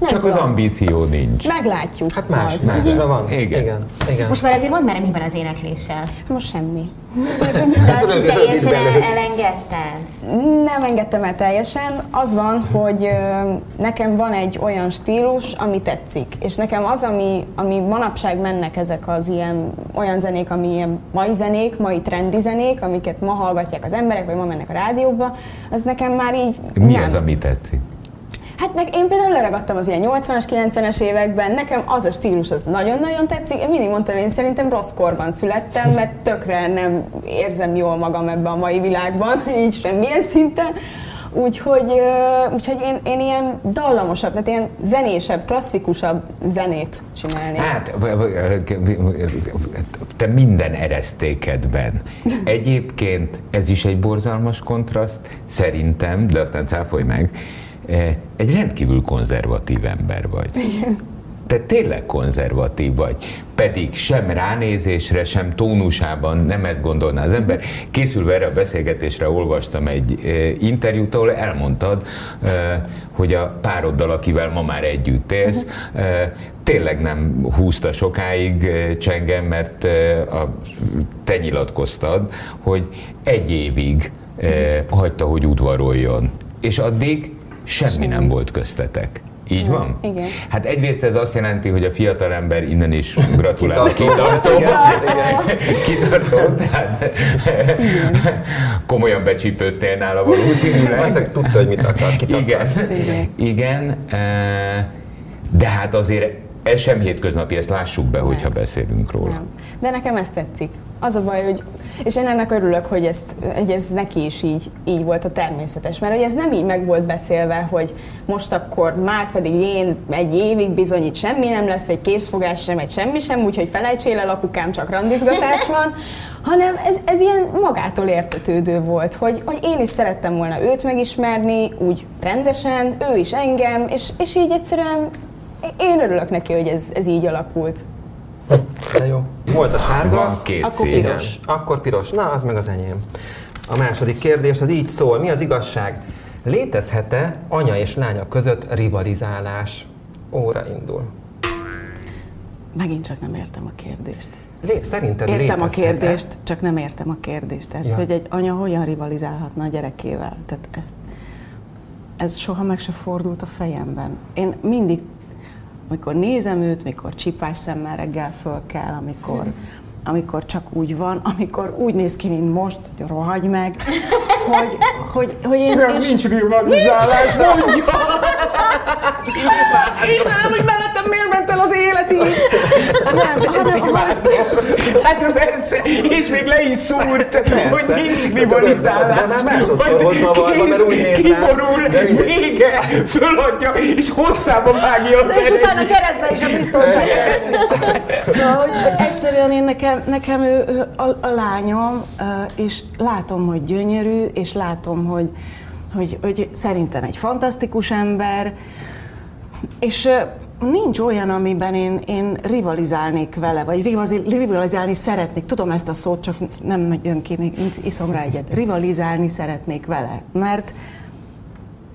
C: nem Csak tudom. az ambíció nincs.
B: Meglátjuk.
D: Hát más, majd. másra van.
C: Igen. Igen.
E: Igen. Most már azért mondd már, mi van az énekléssel.
B: Most semmi.
E: De azt (laughs) teljesen elengedted?
B: Nem engedtem el teljesen. Az van, hogy nekem van egy olyan stílus, ami tetszik. És nekem az, ami, ami manapság mennek ezek az ilyen olyan zenék, ami ilyen mai zenék, mai trendi zenék, amiket ma hallgatják az emberek, vagy ma mennek a rádióba, az nekem már így
C: Mi nem. az, ami tetszik?
B: Hát én például leragadtam az ilyen 80-as, 90-es években, nekem az a stílus az nagyon-nagyon tetszik. Én mindig mondtam, én szerintem rossz korban születtem, mert tökre nem érzem jól magam ebben a mai világban, (laughs) így semmilyen szinten. Úgyhogy, úgyhogy én, én ilyen dallamosabb, tehát ilyen zenésebb, klasszikusabb zenét csinálni.
C: Hát, te minden eresztékedben. (laughs) Egyébként ez is egy borzalmas kontraszt, szerintem, de aztán cáfolj meg, egy rendkívül konzervatív ember vagy. Igen te tényleg konzervatív vagy, pedig sem ránézésre, sem tónusában nem ezt gondolná az ember. Készülve erre a beszélgetésre olvastam egy interjút, ahol elmondtad, hogy a pároddal, akivel ma már együtt élsz, tényleg nem húzta sokáig csengem, mert a, te nyilatkoztad, hogy egy évig hagyta, hogy udvaroljon. És addig semmi, semmi. nem volt köztetek. Így van?
B: Igen.
C: Hát egyrészt ez azt jelenti, hogy a fiatal ember innen is gratulál. Kitartó. Kitartó. Tehát komolyan becsípődtél nála valószínűleg.
D: Valószínűleg tudta, hogy mit akar.
C: Igen. Igen. Igen. De hát azért ez sem hétköznapi, ezt lássuk be, nem. hogyha beszélünk róla. Nem.
B: De nekem ez tetszik. Az a baj, hogy és én ennek örülök, hogy, ezt, hogy ez neki is így, így volt a természetes. Mert hogy ez nem így meg volt beszélve, hogy most akkor már pedig én egy évig bizony itt semmi nem lesz, egy készfogás sem, egy semmi sem, úgyhogy felejtsél el, apukám, csak randizgatás (laughs) van, hanem ez, ez ilyen magától értetődő volt, hogy, hogy én is szerettem volna őt megismerni, úgy rendesen, ő is engem, és, és így egyszerűen én örülök neki, hogy ez, ez így alakult.
D: De jó. Volt a sárga,
C: Van két
D: akkor szín. piros. Akkor piros. Na, az meg az enyém. A második kérdés az így szól. Mi az igazság? Létezhet-e anya és lánya között rivalizálás? Óra indul.
A: Megint csak nem értem a kérdést.
D: Lé, szerinted
A: Értem a kérdést, csak nem értem a kérdést. Tehát, ja. hogy egy anya hogyan rivalizálhatna a gyerekével? Tehát ezt, ez soha meg se fordult a fejemben. Én mindig amikor nézem őt, mikor csipás szemmel reggel föl kell, amikor, amikor csak úgy van, amikor úgy néz ki, mint most, hogy rohagy meg, hogy, hogy, hogy én...
C: Nem, nincs rivalizálás, mondja!
A: Imádom, hogy így.
C: Nem, hanem, Hát persze, és még le is szúrt, persze. hogy nincs rivalizálás. De
D: már másodszor hozza valva, mert úgy néz
C: Kiborul, vége, föladja, és hosszába vágja
A: az És utána keresztbe is a biztonság. Szóval, hogy egyszerűen én nekem, nekem ő, ő a, a lányom, és látom, hogy gyönyörű, és látom, hogy, hogy, hogy szerintem egy fantasztikus ember, és nincs olyan, amiben én, én rivalizálnék vele, vagy rivalizálni szeretnék. Tudom ezt a szót, csak nem jön ki, még iszom rá egyet. Rivalizálni szeretnék vele, mert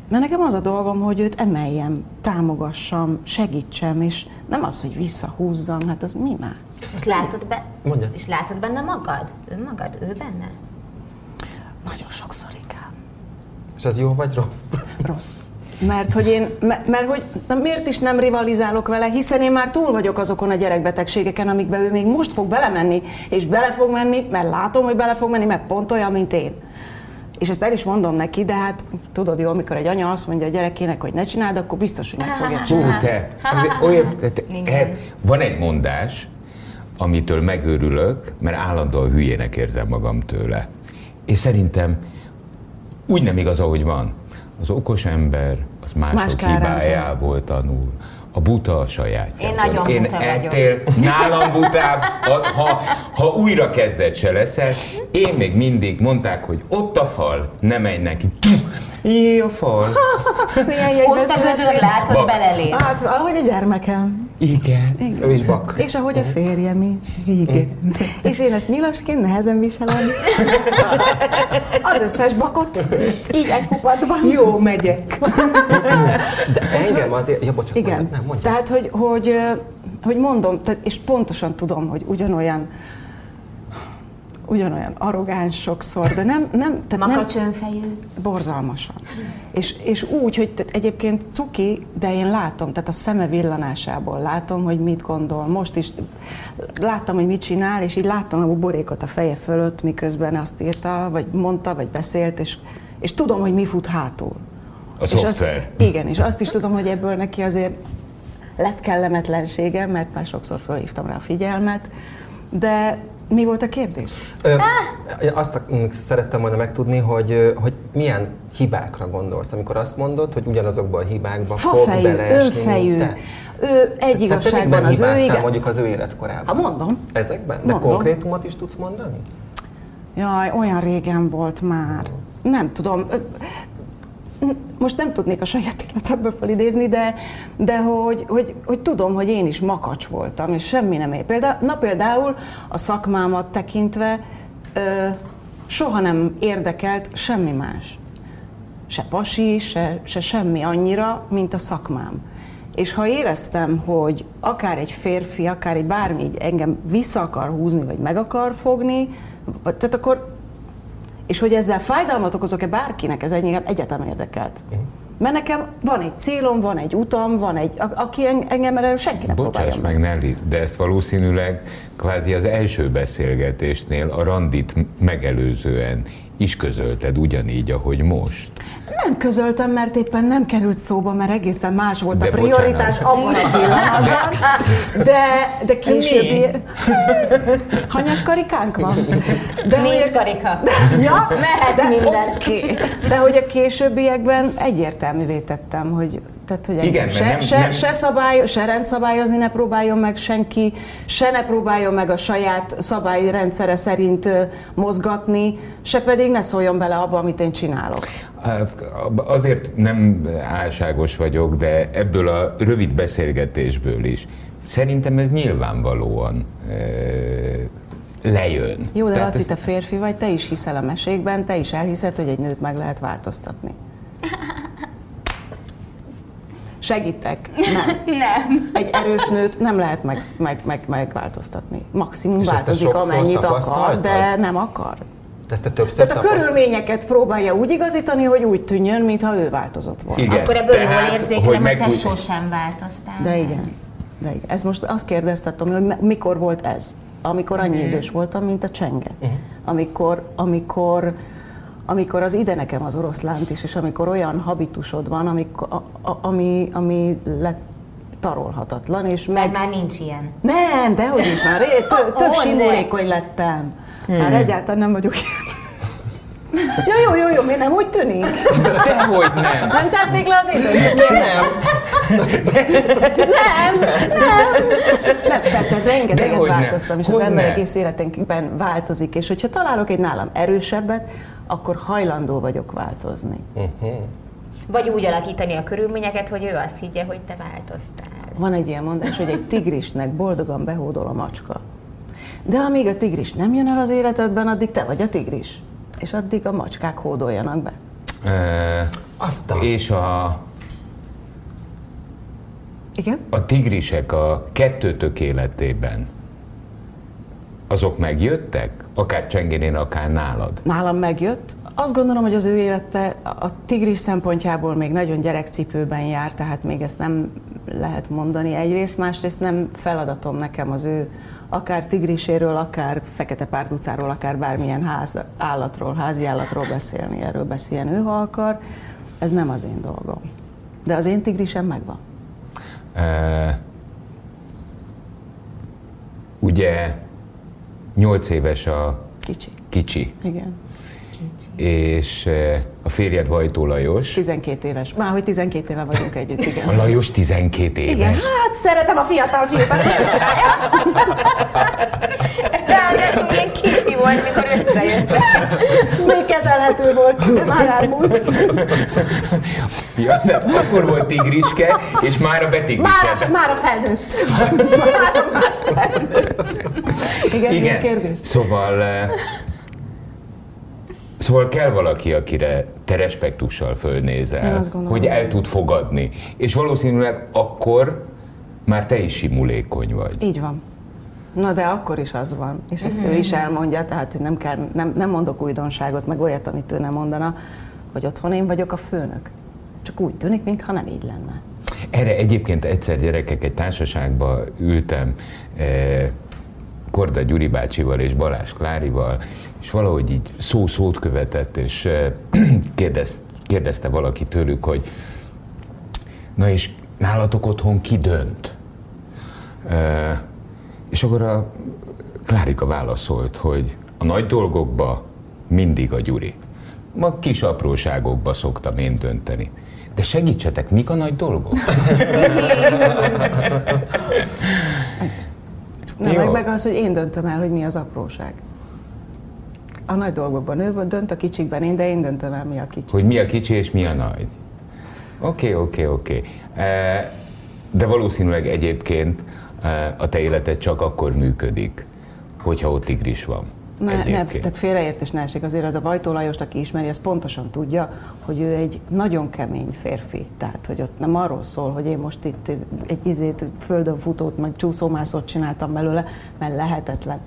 A: mert nekem az a dolgom, hogy őt emeljem, támogassam, segítsem, és nem az, hogy visszahúzzam, hát az mi már?
E: És látod, be, és látod benne magad? Ő magad? Ő benne?
A: Nagyon sokszor igen.
D: És ez jó vagy rossz?
A: Rossz. Mert hogy én, mert, mert hogy na miért is nem rivalizálok vele, hiszen én már túl vagyok azokon a gyerekbetegségeken, amikbe ő még most fog belemenni, és bele fog menni, mert látom, hogy bele fog menni, mert pont olyan, mint én. És ezt el is mondom neki, de hát tudod jó, amikor egy anya azt mondja a gyerekének, hogy ne csináld, akkor biztos, hogy meg fogja csinálni.
C: te, olyan, te, te, van egy mondás, amitől megőrülök, mert állandóan hülyének érzem magam tőle. És szerintem úgy nem igaz, ahogy van. Az okos ember az mások Más hibájából tanul. A buta a saját.
E: Én nagyon
C: Én
E: buta
C: ettél, vagyok. nálam butább, ha, ha újra kezdett se leszel, én még mindig mondták, hogy ott a fal, ne menj neki. Jé, a fal. (laughs)
E: Milyen Ott a gödör látod, belelépsz.
A: Hát, ahogy a gyermekem.
C: Igen.
D: Igen. Ő is bak.
A: És ahogy a férjem is. Igen. És én ezt nyilasként nehezen viselem. Az összes bakot. Így egy kupatban.
C: Jó, megyek.
D: De engem azért... Ja, bocsánat,
A: Igen.
D: Nem.
A: Tehát, hogy, hogy, hogy mondom, tehát, és pontosan tudom, hogy ugyanolyan ugyanolyan arrogáns sokszor, de nem... nem
E: tehát Makacs nem, önfejű.
A: Borzalmasan. És, és úgy, hogy tehát egyébként cuki, de én látom, tehát a szeme villanásából látom, hogy mit gondol. Most is láttam, hogy mit csinál, és így láttam a buborékot a feje fölött, miközben azt írta, vagy mondta, vagy beszélt, és, és tudom, hogy mi fut hátul.
C: A szoftver. És
A: azt, igen, és azt is tudom, hogy ebből neki azért lesz kellemetlensége, mert már sokszor felhívtam rá a figyelmet, de mi volt a kérdés? Ö,
D: ah! azt szerettem volna megtudni, hogy, hogy milyen hibákra gondolsz, amikor azt mondod, hogy ugyanazokban a hibákba Fafejű, fog beleesni,
A: őfejű. te. Ő egy igazságban
D: az ő igen. mondjuk az ő életkorában?
A: Ha mondom.
D: Ezekben? De mondom. konkrétumot is tudsz mondani?
A: Jaj, olyan régen volt már. Nem tudom most nem tudnék a saját életemből felidézni, de, de hogy, hogy, hogy, tudom, hogy én is makacs voltam, és semmi nem ér. Például, na például a szakmámat tekintve ö, soha nem érdekelt semmi más. Se pasi, se, se semmi annyira, mint a szakmám. És ha éreztem, hogy akár egy férfi, akár egy bármi engem vissza akar húzni, vagy meg akar fogni, tehát akkor és hogy ezzel fájdalmat okozok-e bárkinek, ez engem egyetem érdekelt. Uh-huh. Mert nekem van egy célom, van egy utam, van egy, aki engem erre senki nem
C: Bocsáss meg, Nelly, de ezt valószínűleg kvázi az első beszélgetésnél a randit megelőzően is közölted ugyanígy, ahogy most.
A: Nem közöltem, mert éppen nem került szóba, mert egészen más volt de a prioritás abban a pillanatban. De, de később... (laughs) Hanyas karikánk van?
E: De Nincs hogy... karika. De, (laughs)
A: ja,
E: Mehet de, minden.
A: Okay. De hogy a későbbiekben egyértelművé tettem, hogy tehát, hogy Igen, se, nem, se, nem... Se, szabály, se rendszabályozni ne próbáljon meg senki, se ne próbáljon meg a saját szabályrendszere szerint mozgatni, se pedig ne szóljon bele abba, amit én csinálok.
C: Azért nem álságos vagyok, de ebből a rövid beszélgetésből is szerintem ez nyilvánvalóan lejön.
A: Jó, de Laci, te férfi vagy, te is hiszel a mesékben, te is elhiszed, hogy egy nőt meg lehet változtatni. (laughs) Segítek?
E: Nem. (laughs) nem.
A: Egy erős nőt nem lehet meg, meg, meg, megváltoztatni. Maximum És változik, amennyit akar, de nem akar.
D: Ezt te többször
A: Tehát a körülményeket próbálja úgy igazítani, hogy úgy tűnjön, mintha ő változott volna.
E: Igen. Akkor ebből Tehát, jól érzékelem, hogy, hogy te sosem változtál.
A: De igen. De igen. Ez most azt kérdeztem, hogy mikor volt ez? Amikor annyi uh-huh. idős voltam, mint a csenge. Uh-huh. Amikor, amikor amikor az ide nekem az oroszlánt is, és amikor olyan habitusod van, amikor, a, a, ami, ami lett tarolhatatlan, és
E: meg... már nincs ilyen.
A: Nem, de hogy is már, tök, (laughs) tök oh, simulékony lettem. Hmm. Már egyáltalán nem vagyok ilyen. Ja, jó, jó, jó, miért nem úgy tűnik?
C: Dehogy nem.
A: Nem tett még le az időt, csak
C: nem.
A: nem, nem. Nem, persze, rengeteget változtam, és hogy az ember egész életünkben változik, és hogyha találok egy nálam erősebbet, akkor hajlandó vagyok változni. Uh-huh.
E: Vagy úgy alakítani a körülményeket, hogy ő azt higgye, hogy te változtál.
A: Van egy ilyen mondás, hogy egy tigrisnek boldogan behódol a macska. De amíg a tigris nem jön el az életedben, addig te vagy a tigris. És addig a macskák hódoljanak be.
C: E, Aztán. És a...
A: Igen?
C: A tigrisek a kettőtök életében azok megjöttek? Akár Csengénén, akár nálad?
A: Nálam megjött. Azt gondolom, hogy az ő élete a tigris szempontjából még nagyon gyerekcipőben jár, tehát még ezt nem lehet mondani egyrészt, másrészt nem feladatom nekem az ő akár tigriséről, akár fekete párducáról, akár bármilyen ház, állatról, házi állatról beszélni, erről beszélni ő, ha akar. Ez nem az én dolgom. De az én tigrisem megvan. E,
C: ugye nyolc éves a
A: kicsi.
C: kicsi.
A: Igen
C: és eh, férjed Vajtó Lajos.
A: 12 éves. Már hogy 12 éve vagyunk együtt, igen.
C: A Lajos 12 éves. Igen,
A: hát szeretem a fiatal fiúkat.
E: Ráadásul ilyen kicsi volt, mikor összejöttek.
A: Még kezelhető volt, de már elmúlt.
C: Ja, de akkor volt tigriske, és már a betigriske.
A: Már, már a felnőtt. Már, már felnőtt. Igen, Igen. kérdés?
C: Szóval eh, Szóval kell valaki, akire te respektussal fölnézel, hogy el tud fogadni. És valószínűleg akkor már te is simulékony vagy.
A: Így van. Na de akkor is az van, és ezt ő is elmondja, tehát hogy nem, kell, nem, nem mondok újdonságot, meg olyat, amit ő nem mondana, hogy otthon én vagyok a főnök. Csak úgy tűnik, mintha nem így lenne.
C: Erre egyébként egyszer gyerekek egy társaságba ültem, eh, Korda Gyuri bácsival és Balázs Klárival, és valahogy így szó szót követett, és (clears throat) kérdez, kérdezte valaki tőlük, hogy na és nálatok otthon ki dönt? E, és akkor a Klárika válaszolt, hogy a nagy dolgokba mindig a Gyuri. Ma kis apróságokba szoktam én dönteni. De segítsetek, mik a nagy dolgok? (laughs)
A: Nem, meg, meg az, hogy én döntöm el, hogy mi az apróság. A nagy dolgokban ő dönt, a kicsikben én, de én döntöm el, mi a kicsi.
C: Hogy mi a kicsi és mi a nagy. Oké, okay, oké, okay, oké. Okay. De valószínűleg egyébként e, a te életed csak akkor működik, hogyha ott tigris van.
A: Ne, ne, tehát félreértés ne esik. Azért az a Vajtó Lajos, aki ismeri, az pontosan tudja, hogy ő egy nagyon kemény férfi. Tehát, hogy ott nem arról szól, hogy én most itt egy izét, földön futót, meg csúszómászót csináltam belőle, mert lehetetlen.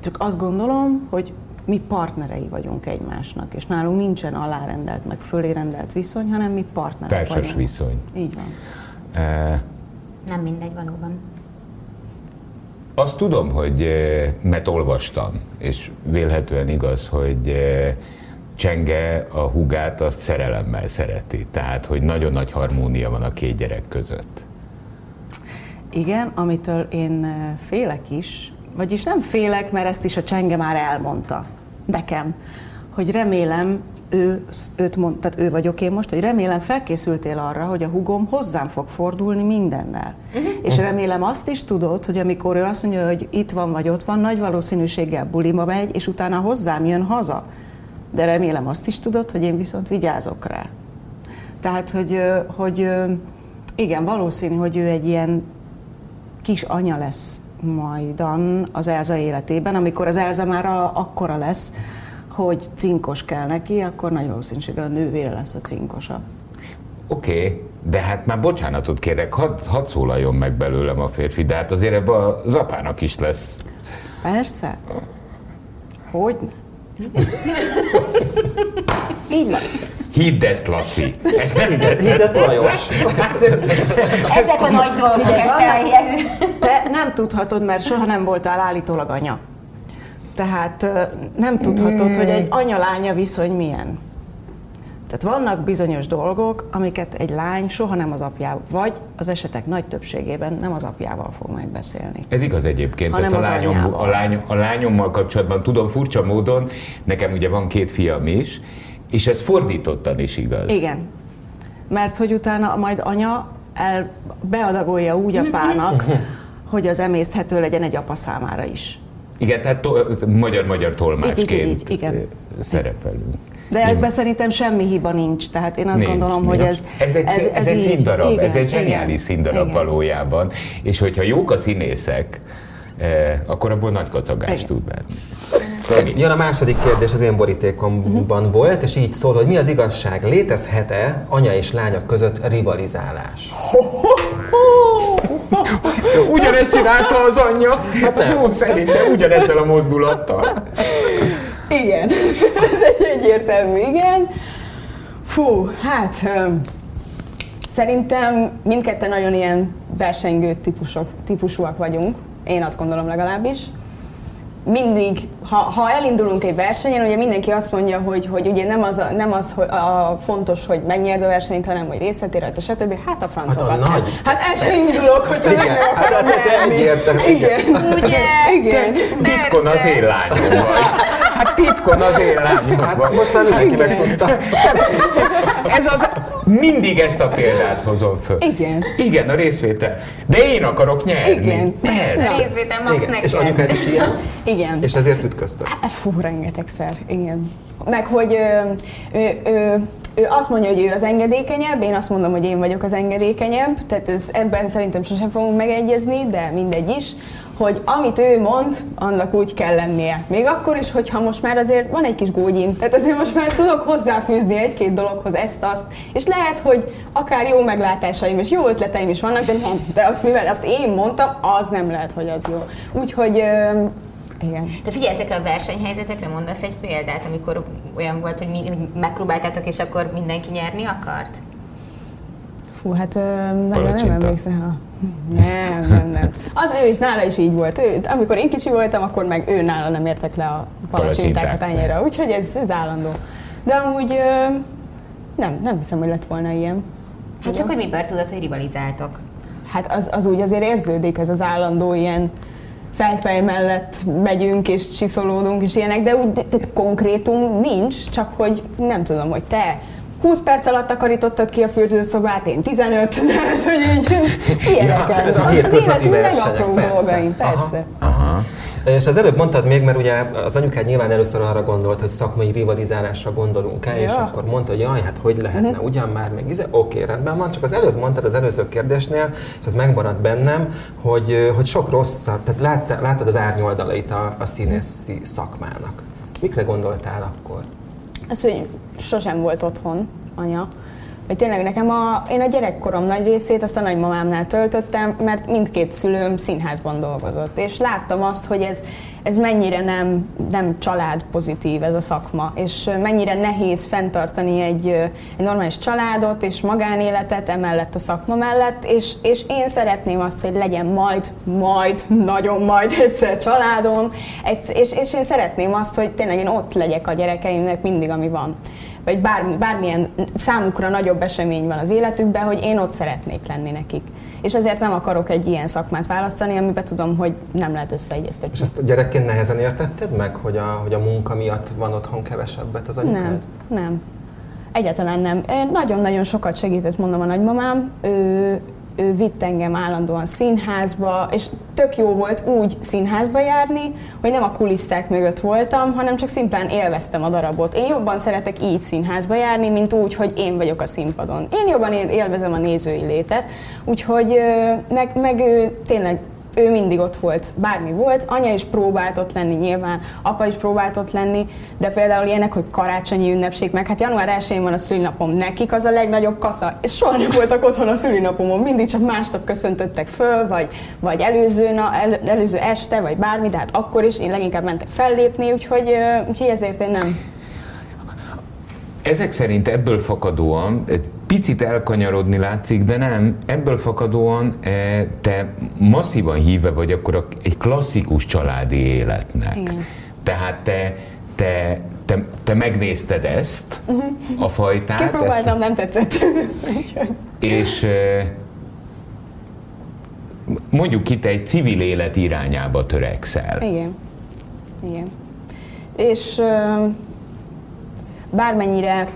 A: Csak azt gondolom, hogy mi partnerei vagyunk egymásnak, és nálunk nincsen alárendelt, meg fölérendelt viszony, hanem mi partnerek
C: Társas
A: vagyunk.
C: viszony.
A: Így van.
E: E... Nem mindegy valóban.
C: Azt tudom, hogy, mert olvastam, és vélhetően igaz, hogy Csenge a hugát azt szerelemmel szereti, tehát hogy nagyon nagy harmónia van a két gyerek között.
A: Igen, amitől én félek is, vagyis nem félek, mert ezt is a Csenge már elmondta nekem, hogy remélem, ő, őt mond, tehát ő vagyok én most, hogy remélem felkészültél arra, hogy a hugom hozzám fog fordulni mindennel. Uh-huh. És remélem azt is tudod, hogy amikor ő azt mondja, hogy itt van vagy ott van, nagy valószínűséggel bulima megy, és utána hozzám jön haza. De remélem azt is tudod, hogy én viszont vigyázok rá. Tehát, hogy, hogy igen, valószínű, hogy ő egy ilyen kis anya lesz majdan az Elza életében, amikor az Elza már a, akkora lesz, hogy cinkos kell neki, akkor nagy valószínűséggel a nővére lesz a cinkosa.
C: Oké, okay, de hát már bocsánatot kérek, hadd had szólaljon meg belőlem a férfi, de hát azért ebben az apának is lesz.
A: Persze. Hogy? Így lesz.
C: Hidd ezt, Laci.
D: Ezt nem Hidd ezt, Lajos. (laughs)
E: Ezek a nagy dolgok, ezt
A: nem tudhatod, mert soha nem voltál állítólag anya. Tehát nem tudhatod, hogy egy anya-lánya viszony milyen. Tehát vannak bizonyos dolgok, amiket egy lány soha nem az apjával, vagy az esetek nagy többségében nem az apjával fog megbeszélni.
C: Ez igaz egyébként. Hanem Tehát a, lányom, a, lány, a lányommal kapcsolatban tudom furcsa módon, nekem ugye van két fiam is, és ez fordítottan is igaz.
A: Igen. Mert hogy utána majd anya el, beadagolja úgy apának, hogy az emészthető legyen egy apa számára is.
C: Igen, tehát to- magyar-magyar tolmácsként így, így, így, igen. szerepelünk.
A: De ebben szerintem semmi hiba nincs, tehát én azt nincs, gondolom, hogy ez
C: Ez egy, ez, ez, ez egy színdarab, igen, ez egy zseniális igen, színdarab igen. valójában, és hogyha jók a színészek, eh, akkor abból nagy kacagást tud lenni.
D: Jön a második kérdés az én borítékomban uh-huh. volt, és így szól, hogy mi az igazság? Létezhet-e anya és lányok között rivalizálás? (laughs)
C: Ugyanezt csinálta az anyja, hát szó szerint, de ugyanezzel a mozdulattal.
B: Igen, (laughs) ez egy egyértelmű igen. Fú, hát szerintem mindketten nagyon ilyen versengő típusok, típusúak vagyunk, én azt gondolom legalábbis mindig, ha, ha elindulunk egy versenyen, ugye mindenki azt mondja, hogy, hogy ugye nem az, a, nem az hogy a fontos, hogy megnyerd a versenyt, hanem hogy részlet rajta, stb. Hát a francokat. Hát, a nagy. hát el sem indulok, hogy meg nem akarom
C: nyerni. Igen. Ugye? Igen. Titkon az én lányom vagy. (laughs) Hát titkon az én lányom
D: hát, vagy. Most már mindenki megtudta. (laughs)
C: Ez az mindig ezt a példát hozom föl.
B: Igen.
C: Igen, a részvétel. De én akarok nyerni.
B: Igen.
E: Persze. A részvétel max
D: neked. És anyukád is ilyen?
B: Igen.
D: És ezért ütköztök?
B: Fú, rengetegszer. Igen. Meg, hogy ő, ő, ő, ő azt mondja, hogy ő az engedékenyebb, én azt mondom, hogy én vagyok az engedékenyebb, tehát ez, ebben szerintem sosem fogunk megegyezni, de mindegy is hogy amit ő mond, annak úgy kell lennie. Még akkor is, hogyha most már azért van egy kis gógyim, tehát azért most már tudok hozzáfűzni egy-két dologhoz ezt-azt, és lehet, hogy akár jó meglátásaim és jó ötleteim is vannak, de nem, de azt mivel azt én mondtam, az nem lehet, hogy az jó. Úgyhogy igen.
E: Te figyelj, ezekre a versenyhelyzetekre mondasz egy példát, amikor olyan volt, hogy, mi, hogy megpróbáltátok, és akkor mindenki nyerni akart?
B: Fú, hát nem, nem emlékszem. Ha. Nem, nem, nem. Az ő is, nála is így volt. Ő, amikor én kicsi voltam, akkor meg ő nála nem értek le a palacsintákat ennyire. Úgyhogy ez, ez állandó. De amúgy nem, nem hiszem, hogy lett volna ilyen.
E: Hát csak, hogy miből tudod, hogy rivalizáltok?
B: Hát az, az úgy azért érződik, ez az állandó ilyen fejfej mellett megyünk és csiszolódunk és ilyenek, de úgy de, de konkrétum nincs, csak hogy nem tudom, hogy te 20 perc alatt takarítottad ki a fürdőszobát, én 15, de (laughs) hogy így ilyeneket. (laughs) Ja, az, az életünk megapró dolgaim, persze. Aha. Aha.
D: És az előbb mondtad még, mert ugye az anyukád nyilván először arra gondolt, hogy szakmai rivalizálásra gondolunk el, ja. és akkor mondta, hogy jaj, hát hogy lehetne, uh-huh. ugyan már, meg izé, oké, okay, rendben van, csak az előbb mondtad az előző kérdésnél, és ez megmaradt bennem, hogy, hogy sok rosszat, tehát láttad, láttad az árnyoldalait a, a színészi szakmának. Mikre gondoltál akkor?
B: Az, hogy sosem volt otthon anya, hogy tényleg nekem a, én a gyerekkorom nagy részét azt a nagymamámnál töltöttem, mert mindkét szülőm színházban dolgozott, és láttam azt, hogy ez, ez mennyire nem, nem család pozitív ez a szakma, és mennyire nehéz fenntartani egy, egy normális családot és magánéletet emellett a szakma mellett, és, és én szeretném azt, hogy legyen majd, majd, nagyon majd egyszer családom, és, és én szeretném azt, hogy tényleg én ott legyek a gyerekeimnek mindig, ami van vagy bármi, bármilyen számukra nagyobb esemény van az életükben, hogy én ott szeretnék lenni nekik. És ezért nem akarok egy ilyen szakmát választani, amiben tudom, hogy nem lehet összeegyeztetni.
D: És ezt a gyerekként nehezen értetted meg, hogy a, hogy a munka miatt van otthon kevesebbet az anyukád?
B: Nem, nem. Egyáltalán nem. Nagyon-nagyon sokat segített, mondom a nagymamám. Ő, ő vitt engem állandóan színházba, és tök jó volt úgy színházba járni, hogy nem a kuliszták mögött voltam, hanem csak szimplán élveztem a darabot. Én jobban szeretek így színházba járni, mint úgy, hogy én vagyok a színpadon. Én jobban élvezem a nézői létet, úgyhogy meg, meg tényleg ő mindig ott volt, bármi volt, anya is próbált ott lenni nyilván, apa is próbált ott lenni, de például ilyenek, hogy karácsonyi ünnepség, meg hát január 1 van a szülinapom, nekik az a legnagyobb kasza, és soha nem voltak otthon a szülinapomon, mindig csak másnap köszöntöttek föl, vagy, vagy előző, na, el, előző este, vagy bármi, de hát akkor is én leginkább mentek fellépni, úgyhogy, úgyhogy ezért én nem.
C: Ezek szerint ebből fakadóan, picit elkanyarodni látszik, de nem, ebből fakadóan e, te masszívan híve vagy akkor egy klasszikus családi életnek. Igen. Tehát te, te, te, te megnézted ezt, uh-huh. a fajtát.
B: Kipróbáltam, ezt, nem tetszett.
C: és e, mondjuk itt egy civil élet irányába törekszel.
B: Igen. Igen. És bármennyire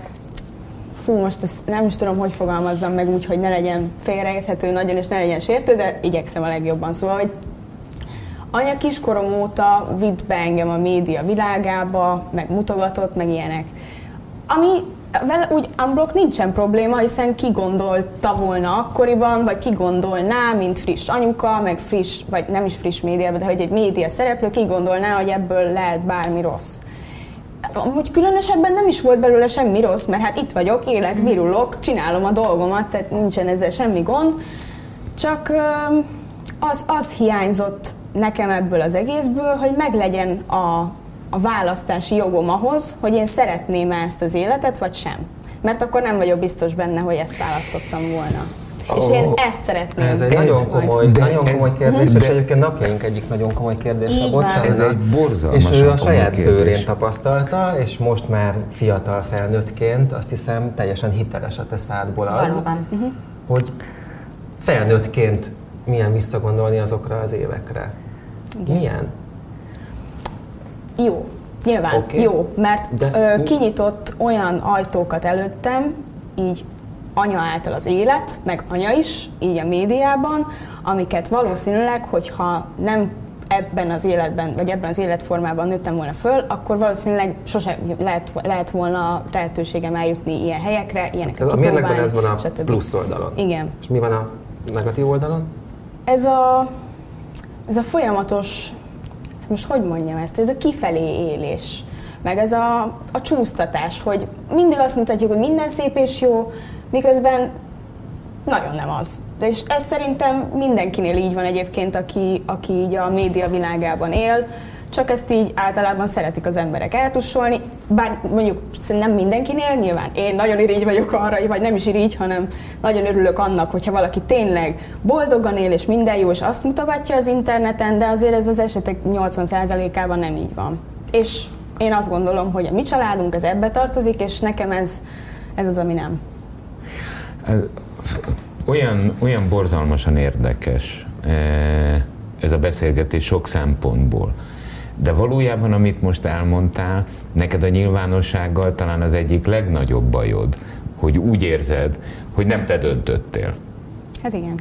B: fú, most ezt nem is tudom, hogy fogalmazzam meg úgy, hogy ne legyen félreérthető nagyon, és ne legyen sértő, de igyekszem a legjobban. Szóval, hogy anya kiskorom óta vitt be engem a média világába, meg mutogatott, meg ilyenek. Ami vele úgy unblock nincsen probléma, hiszen ki gondolta volna akkoriban, vagy ki gondolná, mint friss anyuka, meg friss, vagy nem is friss média, de hogy egy média szereplő ki gondolná, hogy ebből lehet bármi rossz amúgy különösebben nem is volt belőle semmi rossz, mert hát itt vagyok, élek, virulok, csinálom a dolgomat, tehát nincsen ezzel semmi gond. Csak az, az hiányzott nekem ebből az egészből, hogy meglegyen a, a választási jogom ahhoz, hogy én szeretném ezt az életet, vagy sem. Mert akkor nem vagyok biztos benne, hogy ezt választottam volna. Oh. És én ezt szeretném.
D: Ez egy ez nagyon komoly, de nagyon komoly kérdés, de, és egyébként napjaink egyik nagyon komoly kérdés. Bocsánat. Ez egy
C: És
D: ő a saját kérdés. bőrén tapasztalta, és most már fiatal felnőttként azt hiszem teljesen hiteles a te szádból az, Valóban. Mhm. hogy felnőttként milyen visszagondolni azokra az évekre. Igen. Milyen?
B: Jó. Nyilván okay. jó, mert De... ö, kinyitott olyan ajtókat előttem, így anya által az élet, meg anya is, így a médiában, amiket valószínűleg, hogyha nem ebben az életben, vagy ebben az életformában nőttem volna föl, akkor valószínűleg sose lehet, lehet volna lehetőségem eljutni ilyen helyekre, ilyeneket
D: A mérlegben ez van a stb. plusz oldalon.
B: Igen.
D: És mi van a negatív oldalon?
B: Ez a, ez a folyamatos, most hogy mondjam ezt, ez a kifelé élés meg ez a, a csúsztatás, hogy mindig azt mutatjuk, hogy minden szép és jó, miközben nagyon nem az. De és ez szerintem mindenkinél így van egyébként, aki, aki így a média világában él, csak ezt így általában szeretik az emberek eltussolni, bár mondjuk nem mindenkinél, nyilván én nagyon irigy vagyok arra, vagy nem is irigy, hanem nagyon örülök annak, hogyha valaki tényleg boldogan él, és minden jó, és azt mutogatja az interneten, de azért ez az esetek 80%-ában nem így van. És én azt gondolom, hogy a mi családunk ez ebbe tartozik, és nekem ez ez az, ami nem.
C: Olyan, olyan borzalmasan érdekes ez a beszélgetés sok szempontból. De valójában, amit most elmondtál, neked a nyilvánossággal talán az egyik legnagyobb bajod, hogy úgy érzed, hogy nem te döntöttél.
B: Hát igen.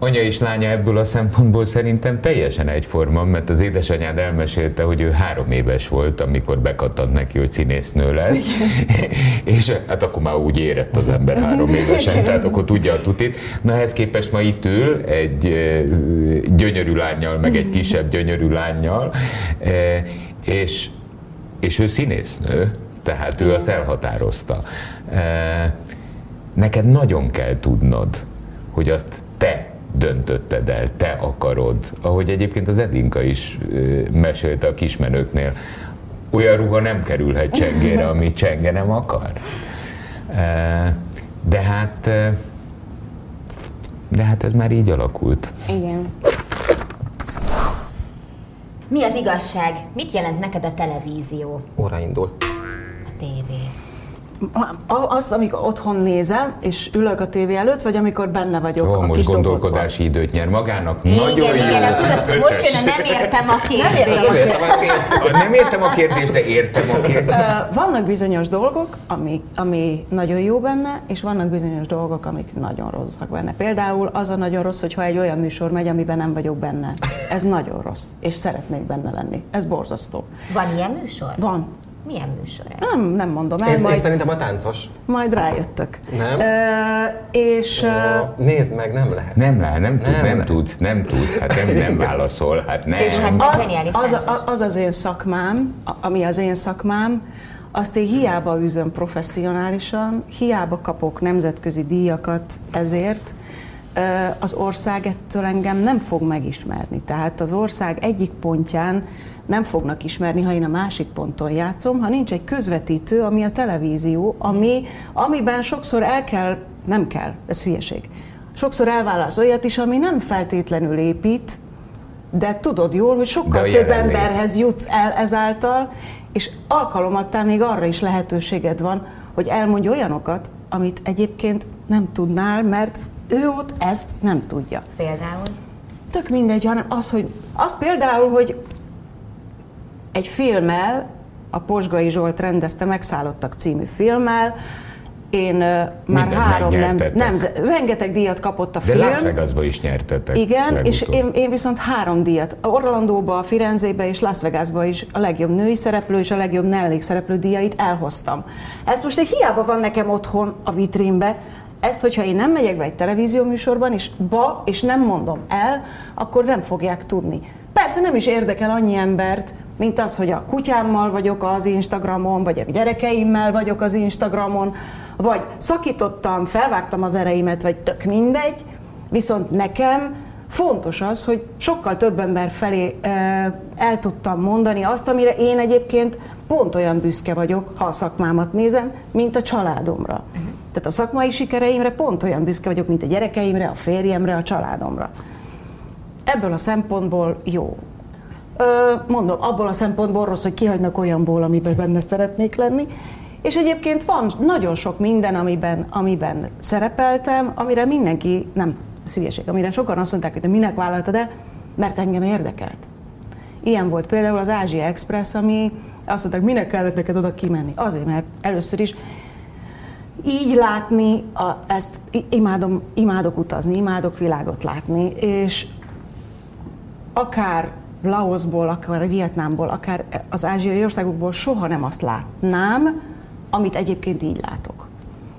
C: Anya és lánya ebből a szempontból szerintem teljesen egyforma, mert az édesanyád elmesélte, hogy ő három éves volt, amikor bekattant neki, hogy színésznő lesz. és hát akkor már úgy érett az ember három évesen, tehát akkor tudja a tutit. Na ehhez képest ma itt ül egy gyönyörű lányjal, meg egy kisebb gyönyörű lányjal, és, és ő színésznő, tehát ő azt elhatározta. Neked nagyon kell tudnod, hogy azt te döntötted el, te akarod. Ahogy egyébként az Edinka is mesélte a kismenőknél, olyan ruha nem kerülhet csengére, ami csenge nem akar. De hát, de hát ez már így alakult.
B: Igen.
E: Mi az igazság? Mit jelent neked a televízió?
D: Óra indul.
E: A tévé.
A: Azt, amikor otthon nézem, és ülök a tévé előtt, vagy amikor benne vagyok
C: Ó,
A: a
C: most
A: kis
C: gondolkodási dobozban. időt nyer magának.
E: Igen,
C: Nagyon
E: igen,
C: jó.
E: igen, tudod, most jön a nem értem a kérdést.
C: Nem értem a kérdést, de értem a kérdést.
A: Vannak bizonyos dolgok, ami, ami nagyon jó benne, és vannak bizonyos dolgok, amik nagyon rosszak benne. Például az a nagyon rossz, hogyha egy olyan műsor megy, amiben nem vagyok benne. Ez nagyon rossz, és szeretnék benne lenni. Ez borzasztó.
E: Van ilyen műsor?
A: Van.
E: Milyen műsor ez?
A: Nem, nem mondom el.
D: Ez,
A: majd,
D: ez szerintem a táncos.
A: majd rájöttök.
D: Nem?
A: Ö, és...
D: Ó, nézd meg, nem lehet.
C: Nem lehet, nem tud,
D: Nem
C: nem tud, nem tud, hát nem, nem válaszol, hát nem.
A: És
E: hát
A: az, az, az, az az én szakmám, ami az én szakmám, azt én hiába üzöm professzionálisan, hiába kapok nemzetközi díjakat ezért, az ország ettől engem nem fog megismerni. Tehát az ország egyik pontján nem fognak ismerni, ha én a másik ponton játszom, ha nincs egy közvetítő, ami a televízió, ami, amiben sokszor el kell, nem kell, ez hülyeség. Sokszor elválasz olyat is, ami nem feltétlenül épít, de tudod jól, hogy sokkal több
C: jelenlét.
A: emberhez jutsz el ezáltal, és alkalomattán még arra is lehetőséged van, hogy elmondj olyanokat, amit egyébként nem tudnál, mert ő ott ezt nem tudja.
E: Például?
A: Tök mindegy, hanem az, hogy az például, hogy egy filmmel, a Posgai Zsolt rendezte Megszállottak című filmmel, én ö, már
C: Mindent
A: három nem, nem, rengeteg díjat kapott a
C: De
A: film.
C: Las Vegasba is nyertetek.
A: Igen,
C: legutóbb.
A: és én, én viszont három díjat, Orlandóba, Firenzébe és Las Vegasba is a legjobb női szereplő és a legjobb nellék szereplő díjait elhoztam. Ezt most egy hiába van nekem otthon a vitrínbe, ezt, hogyha én nem megyek be egy televízió műsorban, és ba, és nem mondom el, akkor nem fogják tudni. Persze nem is érdekel annyi embert, mint az, hogy a kutyámmal vagyok az Instagramon, vagy a gyerekeimmel vagyok az Instagramon, vagy szakítottam, felvágtam az ereimet, vagy tök mindegy, viszont nekem fontos az, hogy sokkal több ember felé ö, el tudtam mondani azt, amire én egyébként pont olyan büszke vagyok, ha a szakmámat nézem, mint a családomra. Tehát a szakmai sikereimre pont olyan büszke vagyok, mint a gyerekeimre, a férjemre, a családomra. Ebből a szempontból jó. Mondom, abból a szempontból rossz, hogy kihagynak olyanból, amiben benne szeretnék lenni. És egyébként van nagyon sok minden, amiben, amiben szerepeltem, amire mindenki, nem, ez amire sokan azt mondták, hogy te minek vállaltad el, mert engem érdekelt. Ilyen volt például az Ázsia Express, ami azt mondták, minek kellett neked oda kimenni. Azért, mert először is így látni, a, ezt imádom, imádok utazni, imádok világot látni, és akár Laosból, akár Vietnámból, akár az ázsiai országokból soha nem azt látnám, amit egyébként így látok.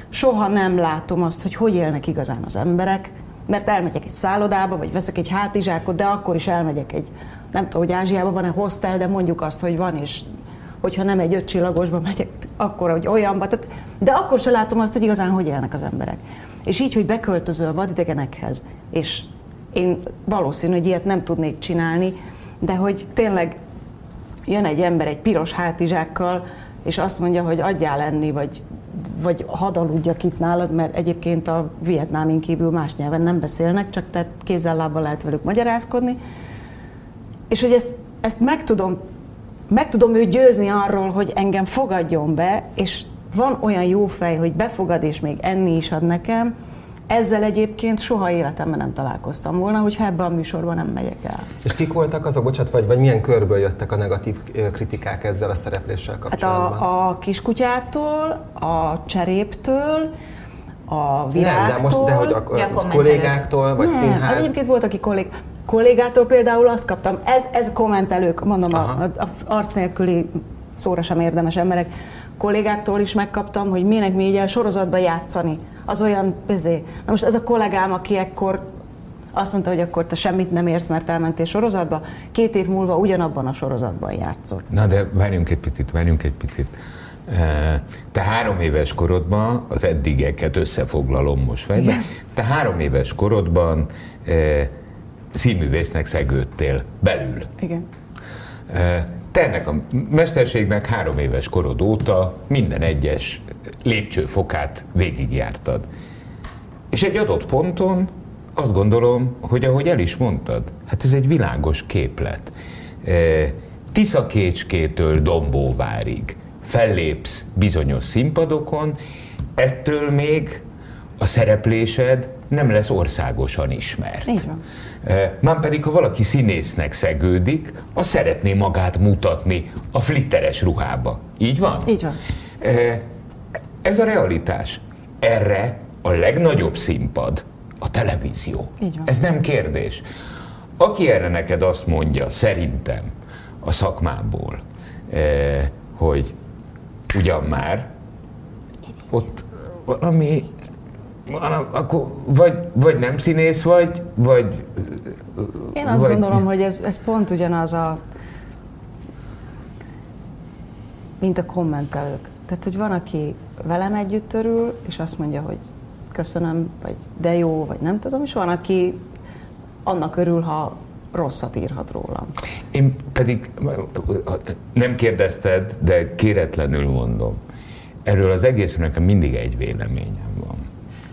A: Soha nem látom azt, hogy hogy élnek igazán az emberek, mert elmegyek egy szállodába, vagy veszek egy hátizsákot, de akkor is elmegyek egy, nem tudom, hogy Ázsiában van-e hostel, de mondjuk azt, hogy van, és hogyha nem egy ötcsillagosba megyek, akkor, hogy olyanba. Tehát, de akkor se látom azt, hogy igazán hogy élnek az emberek. És így, hogy beköltözöl vadidegenekhez, és én valószínű, hogy ilyet nem tudnék csinálni, de hogy tényleg jön egy ember egy piros hátizsákkal, és azt mondja, hogy adjál enni, vagy, vagy hadd aludjak itt nálad, mert egyébként a vietnámin kívül más nyelven nem beszélnek, csak tehát kézzel lábbal lehet velük magyarázkodni. És hogy ezt, ezt meg tudom meg tudom őt győzni arról, hogy engem fogadjon be, és van olyan jó fej, hogy befogad, és még enni is ad nekem, ezzel egyébként soha életemben nem találkoztam volna, hogyha ebben a műsorban nem megyek el.
D: És kik voltak azok, bocsánat, vagy, vagy milyen körből jöttek a negatív kritikák ezzel a szerepléssel kapcsolatban?
A: Hát a, a kiskutyától, a cseréptől, a virágtól. Nem, de most
D: de hogy a, a, a kollégáktól, vagy nem, színház?
A: egyébként volt, aki kollég, kollégától például azt kaptam, ez, ez kommentelők, mondom, a, a, a arc nélküli szóra sem érdemes emberek, kollégáktól is megkaptam, hogy minek mi így el sorozatba játszani. Az olyan, ezé. Na most ez a kollégám, aki ekkor azt mondta, hogy akkor te semmit nem érsz, mert elmentél sorozatba, két év múlva ugyanabban a sorozatban játszott.
C: Na de várjunk egy picit, várjunk egy picit. Te három éves korodban, az eddigeket összefoglalom most fejbe, te három éves korodban színművésznek szegődtél belül.
A: Igen.
C: Te ennek a mesterségnek három éves korod óta minden egyes lépcsőfokát végigjártad. És egy adott ponton azt gondolom, hogy ahogy el is mondtad, hát ez egy világos képlet. Tiszakécskétől Dombóvárig fellépsz bizonyos színpadokon, ettől még a szereplésed nem lesz országosan ismert.
A: Így van.
C: Már pedig, ha valaki színésznek szegődik, az szeretné magát mutatni a flitteres ruhába. Így van?
A: Így van.
C: Ez a realitás. Erre a legnagyobb színpad a televízió.
A: Így van.
C: Ez nem kérdés. Aki erre neked azt mondja, szerintem a szakmából, hogy ugyan már, ott valami akkor vagy, vagy nem színész vagy, vagy...
A: Én azt vagy... gondolom, hogy ez, ez pont ugyanaz a... mint a kommentelők. Tehát, hogy van, aki velem együtt örül, és azt mondja, hogy köszönöm, vagy de jó, vagy nem tudom, és van, aki annak örül, ha rosszat írhat rólam.
C: Én pedig nem kérdezted, de kéretlenül mondom. Erről az egészről nekem mindig egy véleményem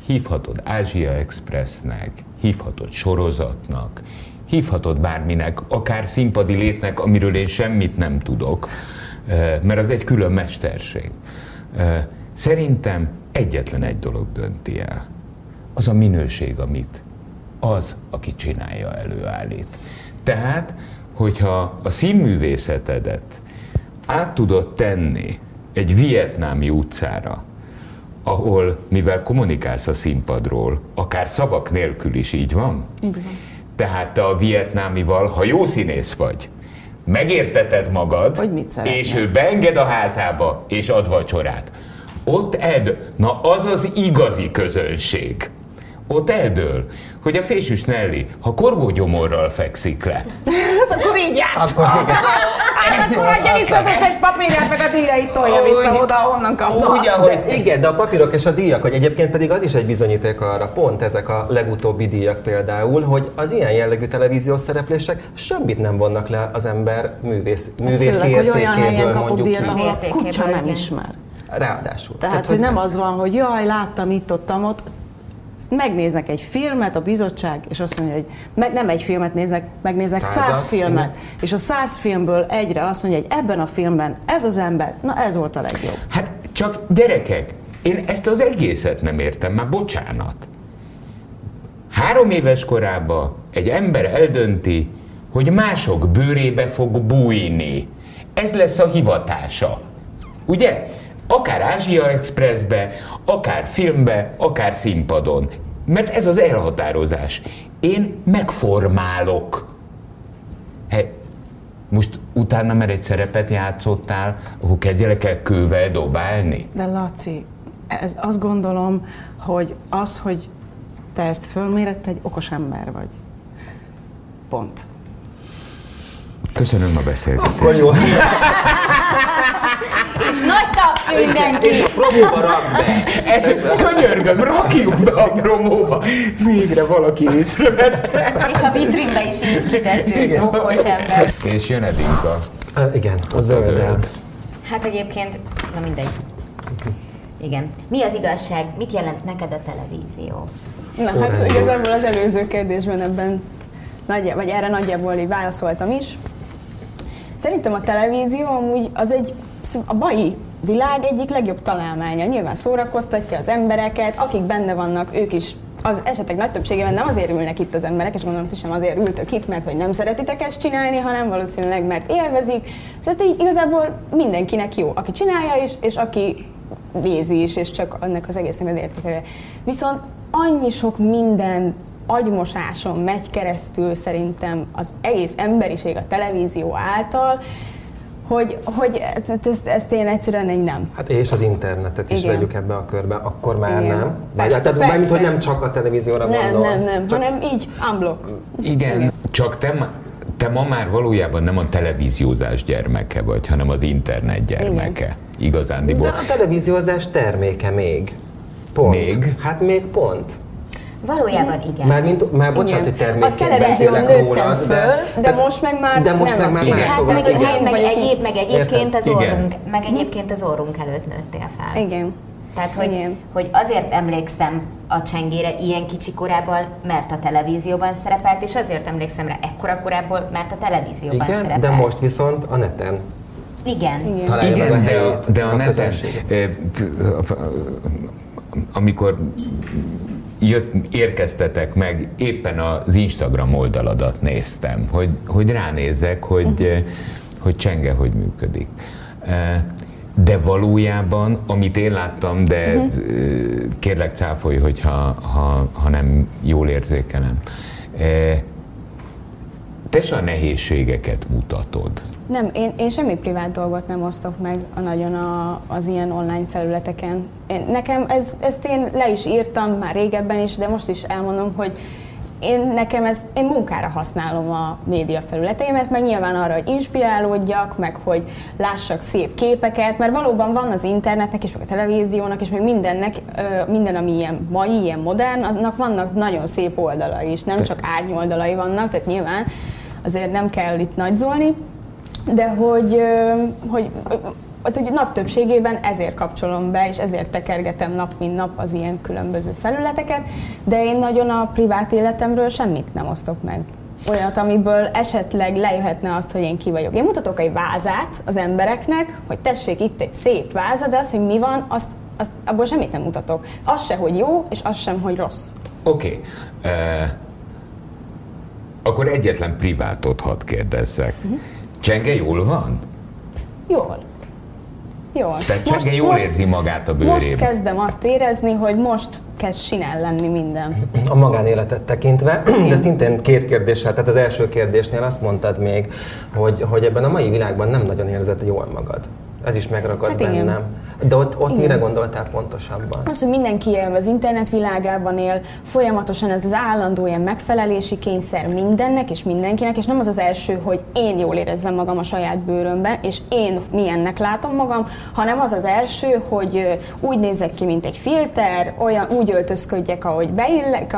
C: hívhatod Ázsia Expressnek, hívhatod sorozatnak, hívhatod bárminek, akár színpadi létnek, amiről én semmit nem tudok, mert az egy külön mesterség. Szerintem egyetlen egy dolog dönti el. Az a minőség, amit az, aki csinálja, előállít. Tehát, hogyha a színművészetedet át tudod tenni egy vietnámi utcára, ahol, mivel kommunikálsz a színpadról, akár szavak nélkül is így van?
A: Így van.
C: Tehát te a vietnámival, ha jó színész vagy, megérteted magad,
A: hogy mit
C: és ő beenged a házába, és ad vacsorát. Ott ed, na az az igazi közönség. Ott eldől, hogy a fésűs Nelly, ha korgógyomorral fekszik le. (laughs)
A: hát akkor így járt. Akkor, (laughs) hát akkor adja vissza az összes papírját, meg a díjait tolja vissza oda, ahonnan kapta.
D: Úgy, ahogy, igen, de a papírok és a díjak, hogy egyébként pedig az is egy bizonyíték arra, pont ezek a legutóbbi díjak például, hogy az ilyen jellegű televíziós szereplések semmit nem vonnak le az ember művész, művész Főleg, értékéből, mondjuk
A: díjat, ki. Ahol kutya nem ismer.
D: Ráadásul.
A: Tehát, Tehát hogy, hogy nem az van, hogy jaj, láttam itt, ott, ott, megnéznek egy filmet, a bizottság, és azt mondja, hogy meg, nem egy filmet néznek, megnéznek száz filmet, igen. és a száz filmből egyre azt mondja, hogy ebben a filmben ez az ember, na ez volt a legjobb.
C: Hát csak gyerekek, én ezt az egészet nem értem, már bocsánat. Három éves korában egy ember eldönti, hogy mások bőrébe fog bújni. Ez lesz a hivatása. Ugye? Akár Ázsia Expressbe, akár filmbe, akár színpadon. Mert ez az elhatározás. Én megformálok. Hey, most utána, mert egy szerepet játszottál, akkor kezdjelek el kővel dobálni?
A: De Laci, ez azt gondolom, hogy az, hogy te ezt fölmérett, egy okos ember vagy. Pont.
C: Köszönöm a beszélgetést.
D: Akkor jó.
E: És nagy taps mindenki!
D: És a promóba rak be!
C: Ezt könyörgöm, rakjuk be a promóba! Végre valaki észrevette.
E: És a vitrínbe is így kiteszünk, okos ember.
C: És jön Edinka.
D: Uh, igen, a zöld.
E: Hát egyébként, na mindegy. Igen. Mi az igazság? Mit jelent neked a televízió?
B: Na hát igazából az előző kérdésben ebben nagy, vagy erre nagyjából így válaszoltam is. Szerintem a televízió amúgy az egy a mai világ egyik legjobb találmánya. Nyilván szórakoztatja az embereket, akik benne vannak, ők is az esetek nagy többségében nem azért ülnek itt az emberek, és gondolom, hogy sem azért ültök itt, mert hogy nem szeretitek ezt csinálni, hanem valószínűleg mert élvezik. Szóval így igazából mindenkinek jó, aki csinálja is, és aki nézi is, és csak annak az egésznek az értékelő. Viszont annyi sok minden agymosáson megy keresztül szerintem az egész emberiség a televízió által, hogy, hogy ezt, ezt, ezt én egyszerűen egy nem.
D: Hát és az internetet is Igen. vegyük ebbe a körbe, akkor már Igen. nem. Persze, hát, persze. Mármint, hogy nem csak a televízióra
B: nem,
D: gondolsz.
B: Nem, nem, csak... hanem így unblock.
C: Igen, Igen. csak te, te ma már valójában nem a televíziózás gyermeke vagy, hanem az internet gyermeke. Igen. Igazándiból.
D: De a televíziózás terméke még. Pont. Még? Hát még pont.
E: Valójában igen.
D: Már, mint, már bocsánat, hogy termékként
B: A televízión nőttem föl, de, de, most meg már
D: de most nem meg már
E: hát meg, meg, meg, egyéb, meg egyébként az orrunk, meg egyébként az orrunk előtt nőttél fel.
B: Igen.
E: Tehát, hogy, Igen. hogy azért emlékszem a csengére ilyen kicsi korában, mert a televízióban szerepelt, és azért emlékszem rá ekkora korából, mert a televízióban
D: Igen,
E: szerepelt.
D: de most viszont a neten.
E: Igen.
C: Igen, Igen de, a, de a, a neten, amikor jött, érkeztetek meg, éppen az Instagram oldaladat néztem, hogy, hogy ránézzek, hogy, uh-huh. hogy csenge, hogy működik. Eh, de valójában, amit én láttam, de uh-huh. kérlek cáfolj, hogyha ha, ha nem jól érzékelem, te a nehézségeket mutatod.
B: Nem, én, én semmi privát dolgot nem osztok meg a nagyon a, az ilyen online felületeken. Én, nekem ez, ezt én le is írtam már régebben is, de most is elmondom, hogy én nekem ezt, én munkára használom a média felületeimet, meg nyilván arra, hogy inspirálódjak, meg hogy lássak szép képeket, mert valóban van az internetnek és meg a televíziónak és meg mindennek, minden, ami ilyen mai, ilyen modern, annak vannak nagyon szép oldalai is, nem csak árnyoldalai vannak, tehát nyilván azért nem kell itt nagyzolni, de hogy, hogy hogy nap többségében ezért kapcsolom be, és ezért tekergetem nap, mint nap az ilyen különböző felületeket, de én nagyon a privát életemről semmit nem osztok meg. Olyat, amiből esetleg lejöhetne azt, hogy én ki vagyok. Én mutatok egy vázát az embereknek, hogy tessék itt egy szép váza, de az, hogy mi van, azt, azt abból semmit nem mutatok. Az se, hogy jó, és az sem, hogy rossz.
C: Oké. Okay. Uh, akkor egyetlen privátot hadd kérdezzek. Uh-huh. Csenge jól van?
B: Jól.
C: Jól. Tehát Csenge jól most, érzi magát a bőrében.
B: Most kezdem azt érezni, hogy most kezd sinel lenni minden.
D: A magánéletet tekintve, (clears throat) de szintén két kérdéssel, tehát az első kérdésnél azt mondtad még, hogy, hogy ebben a mai világban nem nagyon érzed jól magad. Ez is megragad hát bennem. Igen. De ott, ott mire gondoltál pontosabban?
B: Az, hogy mindenki él az internet világában él, folyamatosan ez az állandó ilyen megfelelési kényszer mindennek és mindenkinek, és nem az az első, hogy én jól érezzem magam a saját bőrömben, és én milyennek látom magam, hanem az az első, hogy úgy nézek ki, mint egy filter, olyan úgy öltözködjek, ahogy beillek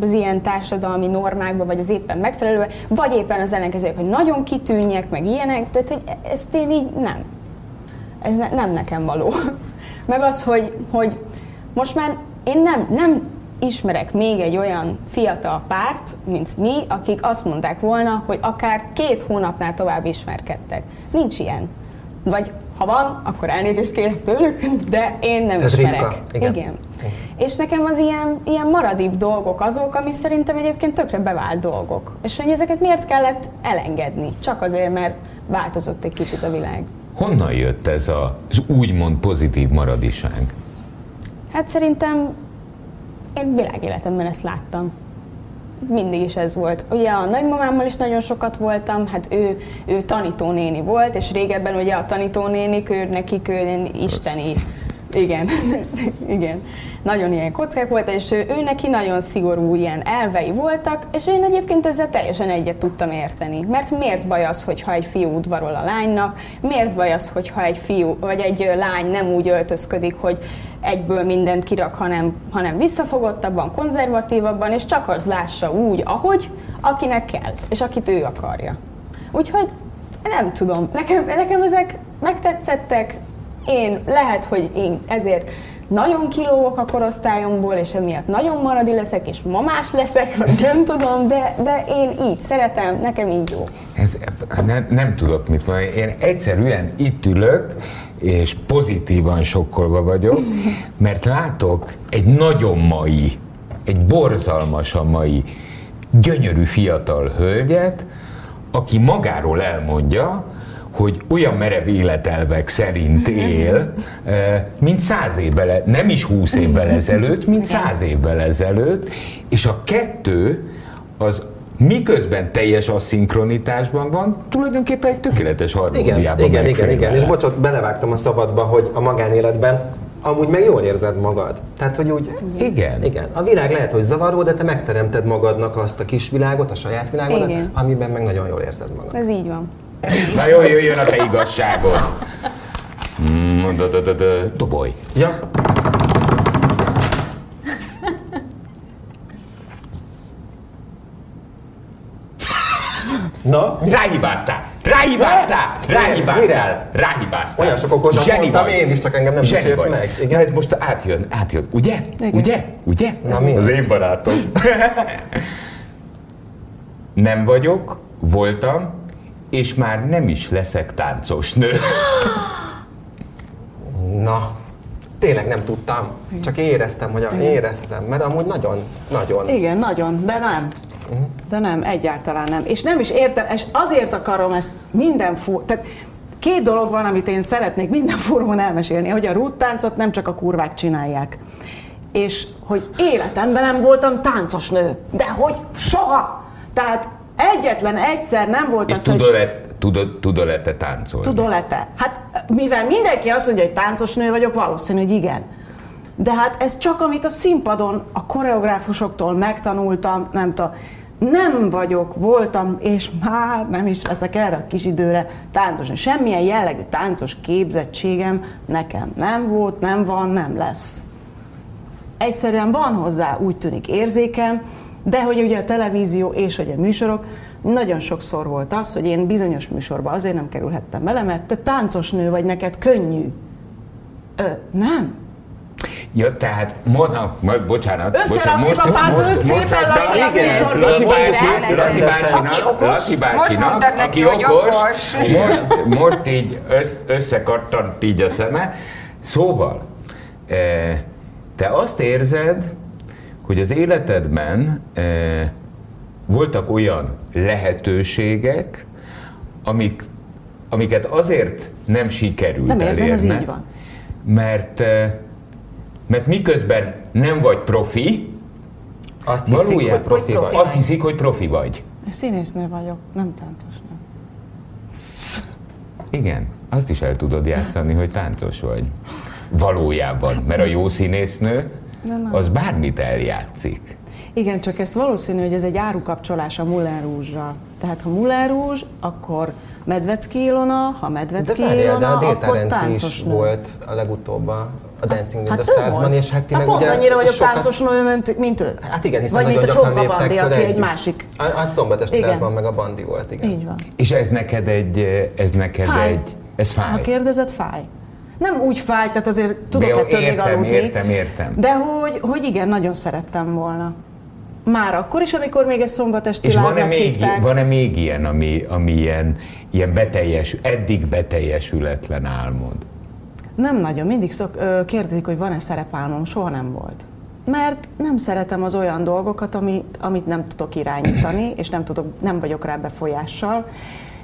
B: az ilyen társadalmi normákba, vagy az éppen megfelelő, vagy éppen az ellenkezők, hogy nagyon kitűnjek, meg ilyenek, tehát hogy ezt én így nem ez ne, nem nekem való. (laughs) Meg az, hogy, hogy most már én nem, nem ismerek még egy olyan fiatal párt, mint mi, akik azt mondták volna, hogy akár két hónapnál tovább ismerkedtek. Nincs ilyen. Vagy ha van, akkor elnézést kérek tőlük, de én nem Ez ismerek. Ritka. Igen. Igen. És nekem az ilyen, ilyen maradibb dolgok azok, ami szerintem egyébként tökre bevált dolgok. És hogy ezeket miért kellett elengedni? Csak azért, mert változott egy kicsit a világ.
C: Honnan jött ez az úgymond pozitív maradiság?
B: Hát szerintem én világéletemben ezt láttam. Mindig is ez volt. Ugye a nagymamámmal is nagyon sokat voltam, hát ő, ő tanítónéni volt, és régebben ugye a tanítónénik, ő, nekik ő isteni igen, (laughs) igen. Nagyon ilyen kockák volt, és ő, ő neki nagyon szigorú ilyen elvei voltak, és én egyébként ezzel teljesen egyet tudtam érteni. Mert miért baj az, hogyha egy fiú udvarol a lánynak, miért baj az, hogyha egy fiú vagy egy lány nem úgy öltözködik, hogy egyből mindent kirak, hanem, hanem visszafogottabban, konzervatívabban, és csak az lássa úgy, ahogy, akinek kell, és akit ő akarja. Úgyhogy nem tudom, nekem, nekem ezek megtetszettek, én lehet, hogy én ezért nagyon kilóvok a korosztályomból, és emiatt nagyon maradi leszek, és mamás leszek, vagy nem tudom, de, de én így szeretem, nekem így jó.
C: Ez, nem, nem tudok mit mondani. Én egyszerűen itt ülök, és pozitívan sokkolva vagyok, mert látok egy nagyon mai, egy borzalmasan mai, gyönyörű fiatal hölgyet, aki magáról elmondja, hogy olyan merev életelvek szerint él, mint száz évvel, nem is húsz évvel ezelőtt, mint száz évvel ezelőtt, és a kettő az miközben teljes asszinkronitásban van, tulajdonképpen egy tökéletes harmóniában
D: Igen, igen, igen, igen. És bocsot, belevágtam a szabadba, hogy a magánéletben amúgy meg jól érzed magad. Tehát, hogy úgy...
C: Igen.
D: Igen. A világ lehet, hogy zavaró, de te megteremted magadnak azt a kis világot, a saját világodat, igen. amiben meg nagyon jól érzed magad.
B: Ez így van.
C: Na jó, jöjjön a te igazságod. Mm, Doboly.
D: Ja.
C: Na? Ráhibáztál! Ráhibáztál! Ráhibáztál! Ráhibáztál!
D: Olyan sok okosan Zseni mondtam vagy. én is, csak engem nem dicsért meg.
C: Igen. ez most átjön, átjön. Ugye? Igen. Ugye? Ugye?
D: Na mi?
C: Az én barátom. (laughs) nem vagyok, voltam, és már nem is leszek táncos nő.
D: Na, tényleg nem tudtam. Csak éreztem, hogy a, éreztem, mert amúgy nagyon, nagyon.
A: Igen, nagyon, de nem. Uh-huh. De nem, egyáltalán nem. És nem is értem, és azért akarom ezt minden fur... Tehát két dolog van, amit én szeretnék minden (laughs) fórumon elmesélni, hogy a rúttáncot nem csak a kurvák csinálják. És hogy életemben nem voltam táncos nő. De hogy soha! Tehát egyetlen egyszer nem volt
C: és
A: az,
C: tudod-e, tudod, tudod-e te táncolni?
A: Tudod-e te? Hát mivel mindenki azt mondja, hogy táncos nő vagyok, valószínű, hogy igen. De hát ez csak, amit a színpadon a koreográfusoktól megtanultam, nem tudom, nem vagyok, voltam, és már nem is leszek erre a kis időre táncos. Semmilyen jellegű táncos képzettségem nekem nem volt, nem van, nem lesz. Egyszerűen van hozzá, úgy tűnik érzékem, de hogy ugye a televízió és hogy a műsorok, nagyon sokszor volt az, hogy én bizonyos műsorba azért nem kerülhettem bele, mert te táncos nő vagy, neked könnyű. Ö, nem,
C: Ja, tehát mondom, majd, bocsánat.
A: Összerakjuk most, a puzzle most, szépen lassan,
C: Laci bácsinak, Laci bácsinak, aki okos, most, most így összekattant így a szeme. Szóval, eh, te azt érzed, hogy az életedben eh, voltak olyan lehetőségek, amik, amiket azért nem sikerült
A: nem érzem, elérni, ez így van.
C: mert eh, mert miközben nem vagy profi,
D: azt hiszik, valójában, hogy profi,
C: profi vagy. Azt hiszik, hogy profi vagy.
A: Színésznő vagyok, nem táncos nő.
C: Igen, azt is el tudod játszani, hogy táncos vagy. Valójában, mert a jó színésznő az bármit eljátszik.
A: Igen, csak ezt valószínű, hogy ez egy árukapcsolás a Moulin Rouge-ra. Tehát ha Moulin Rouge, akkor Medvecki Ilona, ha Medvecki de Ilona, de a
D: akkor táncos is nő. volt a legutóbb a a Dancing with hát the Stars-ban, és hát ti hát meg
A: pont ugye annyira vagyok sokat... táncos nő, mint ő.
D: Hát igen, hiszen Vagy nagyon gyakran léptek
A: Bandi, aki egy másik.
D: A, a Szombatesti meg a Bandi volt, igen.
A: Így van.
C: És ez neked egy, ez neked
A: fáj.
C: egy, ez fáj.
A: Ha kérdezed, fáj. Nem úgy fáj, tehát azért tudok
C: ettől értem, még aludni. Értem, értem,
A: De hogy, hogy igen, nagyon szerettem volna. Már akkor is, amikor még egy szombatesti
C: És van-e még, van-e még ilyen, ami, ami ilyen, ilyen beteljes, eddig beteljesületlen álmod?
A: Nem nagyon. Mindig szok, kérdezik, hogy van-e szerepálmom. Soha nem volt. Mert nem szeretem az olyan dolgokat, amit, amit nem tudok irányítani, és nem, tudok, nem vagyok rá befolyással.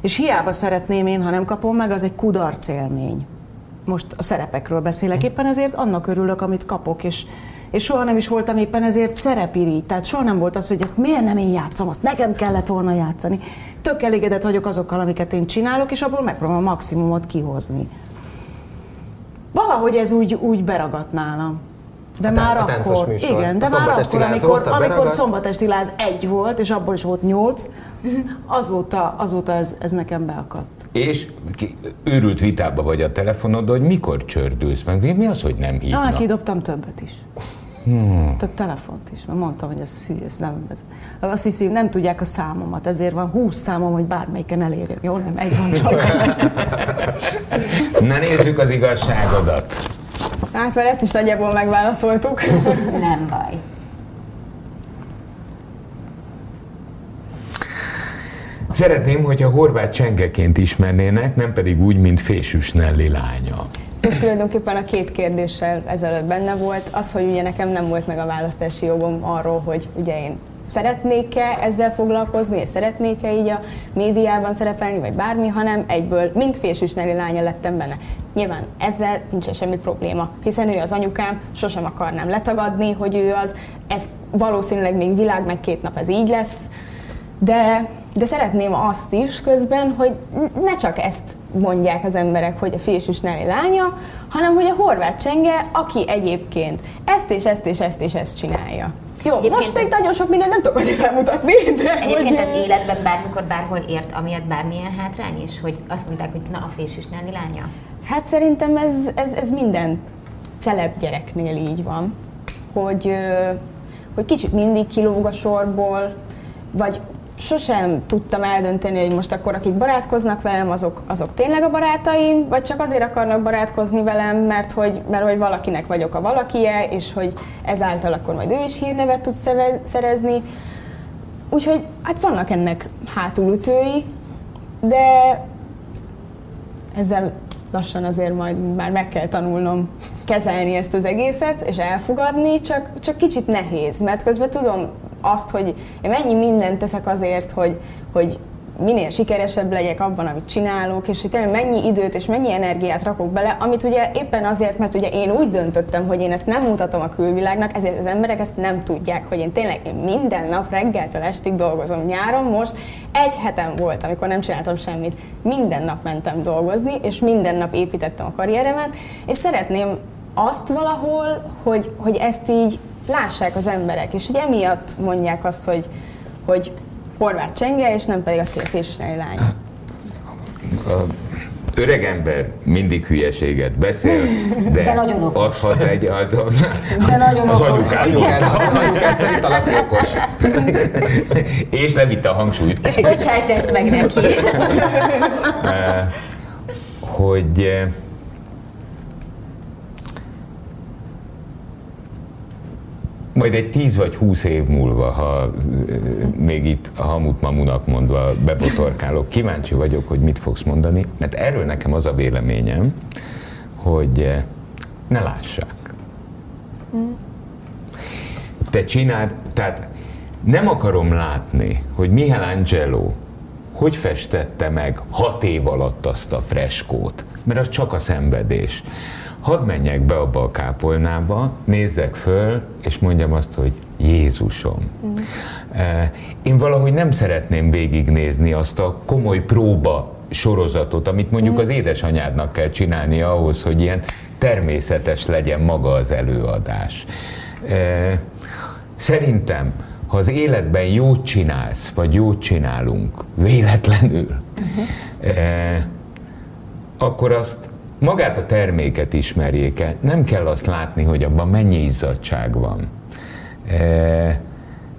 A: És hiába szeretném én, ha nem kapom meg, az egy kudarc élmény. Most a szerepekről beszélek, éppen ezért annak örülök, amit kapok, és, és soha nem is voltam éppen ezért szerepirigy. Tehát soha nem volt az, hogy ezt miért nem én játszom, azt nekem kellett volna játszani. Tök elégedett vagyok azokkal, amiket én csinálok, és abból megpróbálom a maximumot kihozni. Valahogy ez úgy, úgy beragadt nálam. De a már a akkor, műsor. igen, de már akkor, amikor, amikor Szombatesti Láz egy volt, és abból is volt nyolc, (laughs) azóta, azóta ez, ez nekem beakadt.
C: És őrült vitába vagy a telefonod, hogy mikor csördülsz meg? Mi az, hogy nem hívnak?
A: Ah, kidobtam többet is. Hmm. Több telefont is, mert mondtam, hogy ez hű, ez nem. Ez. Azt hiszi, nem tudják a számomat, ezért van 20 számom, hogy bármelyiken elérjem. Jó, nem, egy van csak. (laughs)
C: Na nézzük az igazságodat.
B: Hát, mert ezt is nagyjából megválaszoltuk. (laughs)
E: Nem baj.
C: Szeretném, hogyha horvát csengeként ismernének, nem pedig úgy, mint Fésűs Nelli lánya.
B: Ez tulajdonképpen a két kérdéssel ezelőtt benne volt. Az, hogy ugye nekem nem volt meg a választási jogom arról, hogy ugye én szeretnék-e ezzel foglalkozni, és szeretnék-e így a médiában szerepelni, vagy bármi, hanem egyből, mint Fésűs Nelly lánya lettem benne. Nyilván ezzel nincs semmi probléma, hiszen ő az anyukám, sosem akarnám letagadni, hogy ő az, ez valószínűleg még világ meg két nap ez így lesz, de, de szeretném azt is közben, hogy ne csak ezt mondják az emberek, hogy a Fésűs Nelly lánya, hanem hogy a horvát csenge, aki egyébként ezt és ezt és ezt és ezt csinálja. Jó, egyébként most még ez... nagyon sok mindent nem tudok azért felmutatni. De
E: egyébként hogy... az életben bármikor, bárhol ért, amiatt bármilyen hátrány is, hogy azt mondták, hogy na a Fésűs Nelly lánya?
B: Hát szerintem ez, ez, ez minden celeb gyereknél így van, hogy, hogy kicsit mindig kilóg a sorból, vagy sosem tudtam eldönteni, hogy most akkor akik barátkoznak velem, azok, azok tényleg a barátaim, vagy csak azért akarnak barátkozni velem, mert hogy, mert hogy valakinek vagyok a valakie, és hogy ezáltal akkor majd ő is hírnevet tud szerezni. Úgyhogy hát vannak ennek hátulütői, de ezzel lassan azért majd már meg kell tanulnom kezelni ezt az egészet, és elfogadni, csak, csak kicsit nehéz, mert közben tudom azt, hogy én mennyi mindent teszek azért, hogy, hogy minél sikeresebb legyek abban, amit csinálok, és hogy tényleg mennyi időt és mennyi energiát rakok bele, amit ugye éppen azért, mert ugye én úgy döntöttem, hogy én ezt nem mutatom a külvilágnak, ezért az emberek ezt nem tudják, hogy én tényleg én minden nap reggeltől estig dolgozom. Nyáron most egy hetem volt, amikor nem csináltam semmit. Minden nap mentem dolgozni, és minden nap építettem a karrieremet, és szeretném azt valahol, hogy, hogy ezt így lássák az emberek, és hogy emiatt mondják azt, hogy, hogy horvát csenge, és nem pedig a szélfésnei lány.
C: A öreg ember mindig hülyeséget beszél, de, de nagyon okos. adhat egy... Ad, de nagyon az anyukát.
D: Anyukát, anyukát szerint a Laci okos.
C: és nem itt a hangsúlyt.
E: És bocsásd ezt meg neki.
C: hogy majd egy tíz vagy húsz év múlva, ha még itt a hamut mamunak mondva bebotorkálok, kíváncsi vagyok, hogy mit fogsz mondani, mert erről nekem az a véleményem, hogy ne lássák. Te csináld, tehát nem akarom látni, hogy Michelangelo hogy festette meg hat év alatt azt a freskót, mert az csak a szenvedés hadd menjek be abba a kápolnába, nézzek föl, és mondjam azt, hogy Jézusom. Mm. Én valahogy nem szeretném végignézni azt a komoly próba sorozatot, amit mondjuk az édesanyádnak kell csinálni ahhoz, hogy ilyen természetes legyen maga az előadás. Eh, szerintem, ha az életben jót csinálsz, vagy jót csinálunk véletlenül, uh-huh. akkor azt magát a terméket ismerjék el. Nem kell azt látni, hogy abban mennyi izzadság van. E,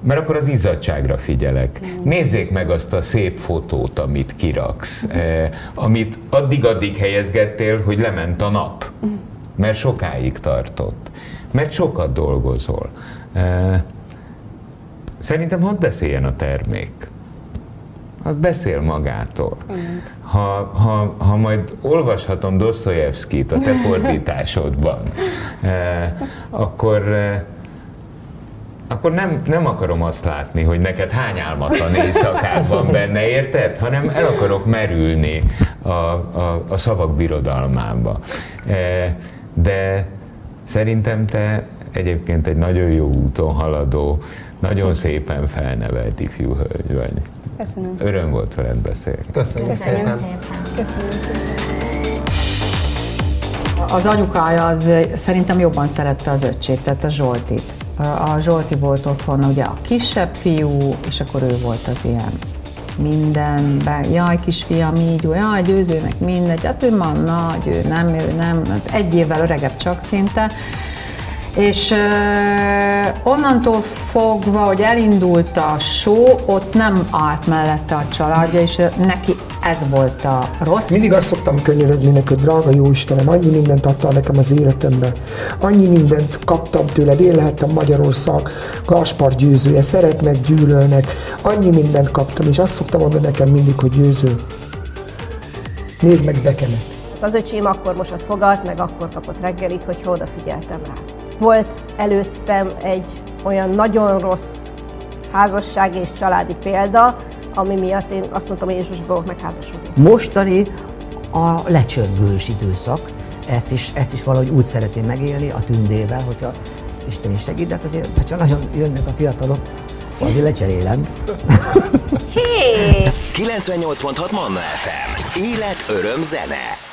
C: mert akkor az izzadságra figyelek. Nézzék meg azt a szép fotót, amit kiraksz, e, amit addig-addig helyezgettél, hogy lement a nap. Mert sokáig tartott. Mert sokat dolgozol. E, szerintem hadd beszéljen a termék. Az beszél magától. Ha, ha, ha majd olvashatom Dostoyevskit a te fordításodban, (laughs) eh, akkor eh, akkor nem, nem akarom azt látni, hogy neked hány álmatlan éjszakád van benne, érted? Hanem el akarok merülni a, a, a szavak birodalmába. Eh, de szerintem te egyébként egy nagyon jó úton haladó, nagyon szépen felnevelt ifjú hölgy vagy.
B: Köszönöm.
C: Öröm volt veled beszélni.
D: Köszönöm, Köszönöm szépen. szépen.
B: Köszönöm szépen.
A: Az anyukája az szerintem jobban szerette az öccsét, tehát a Zsoltit. A Zsolti volt otthon ugye a kisebb fiú, és akkor ő volt az ilyen mindenben, jaj kisfiam így, jaj győzőnek mindegy, hát ő van nagy, ő nem, ő nem, hát egy évvel öregebb csak szinte, és uh, onnantól fogva, hogy elindult a show, ott nem állt mellette a családja, és neki
F: ez volt a rossz.
G: Mindig azt szoktam könyörögni hogy drága jó Istenem, annyi mindent adtál nekem az életembe, annyi mindent kaptam tőled, én lehettem Magyarország Gáspár győzője, szeretnek, gyűlölnek, annyi mindent kaptam, és azt szoktam mondani nekem mindig, hogy győző. Nézd meg Bekemet.
H: Az öcsém akkor mosott fogat, meg akkor kapott reggelit, hogyha odafigyeltem rá. Volt előttem egy olyan nagyon rossz házassági és családi példa, ami miatt én azt mondtam, hogy én sosem fogok megházasodni.
I: Mostani a lecsörgős időszak, ezt is, ezt is valahogy úgy szeretném megélni a tündével, hogyha Isten is segít, de hát azért, ha nagyon jönnek a fiatalok, azért lecserélem.
E: Hé!
J: 98.6 Manna FM. Élet, öröm, zene.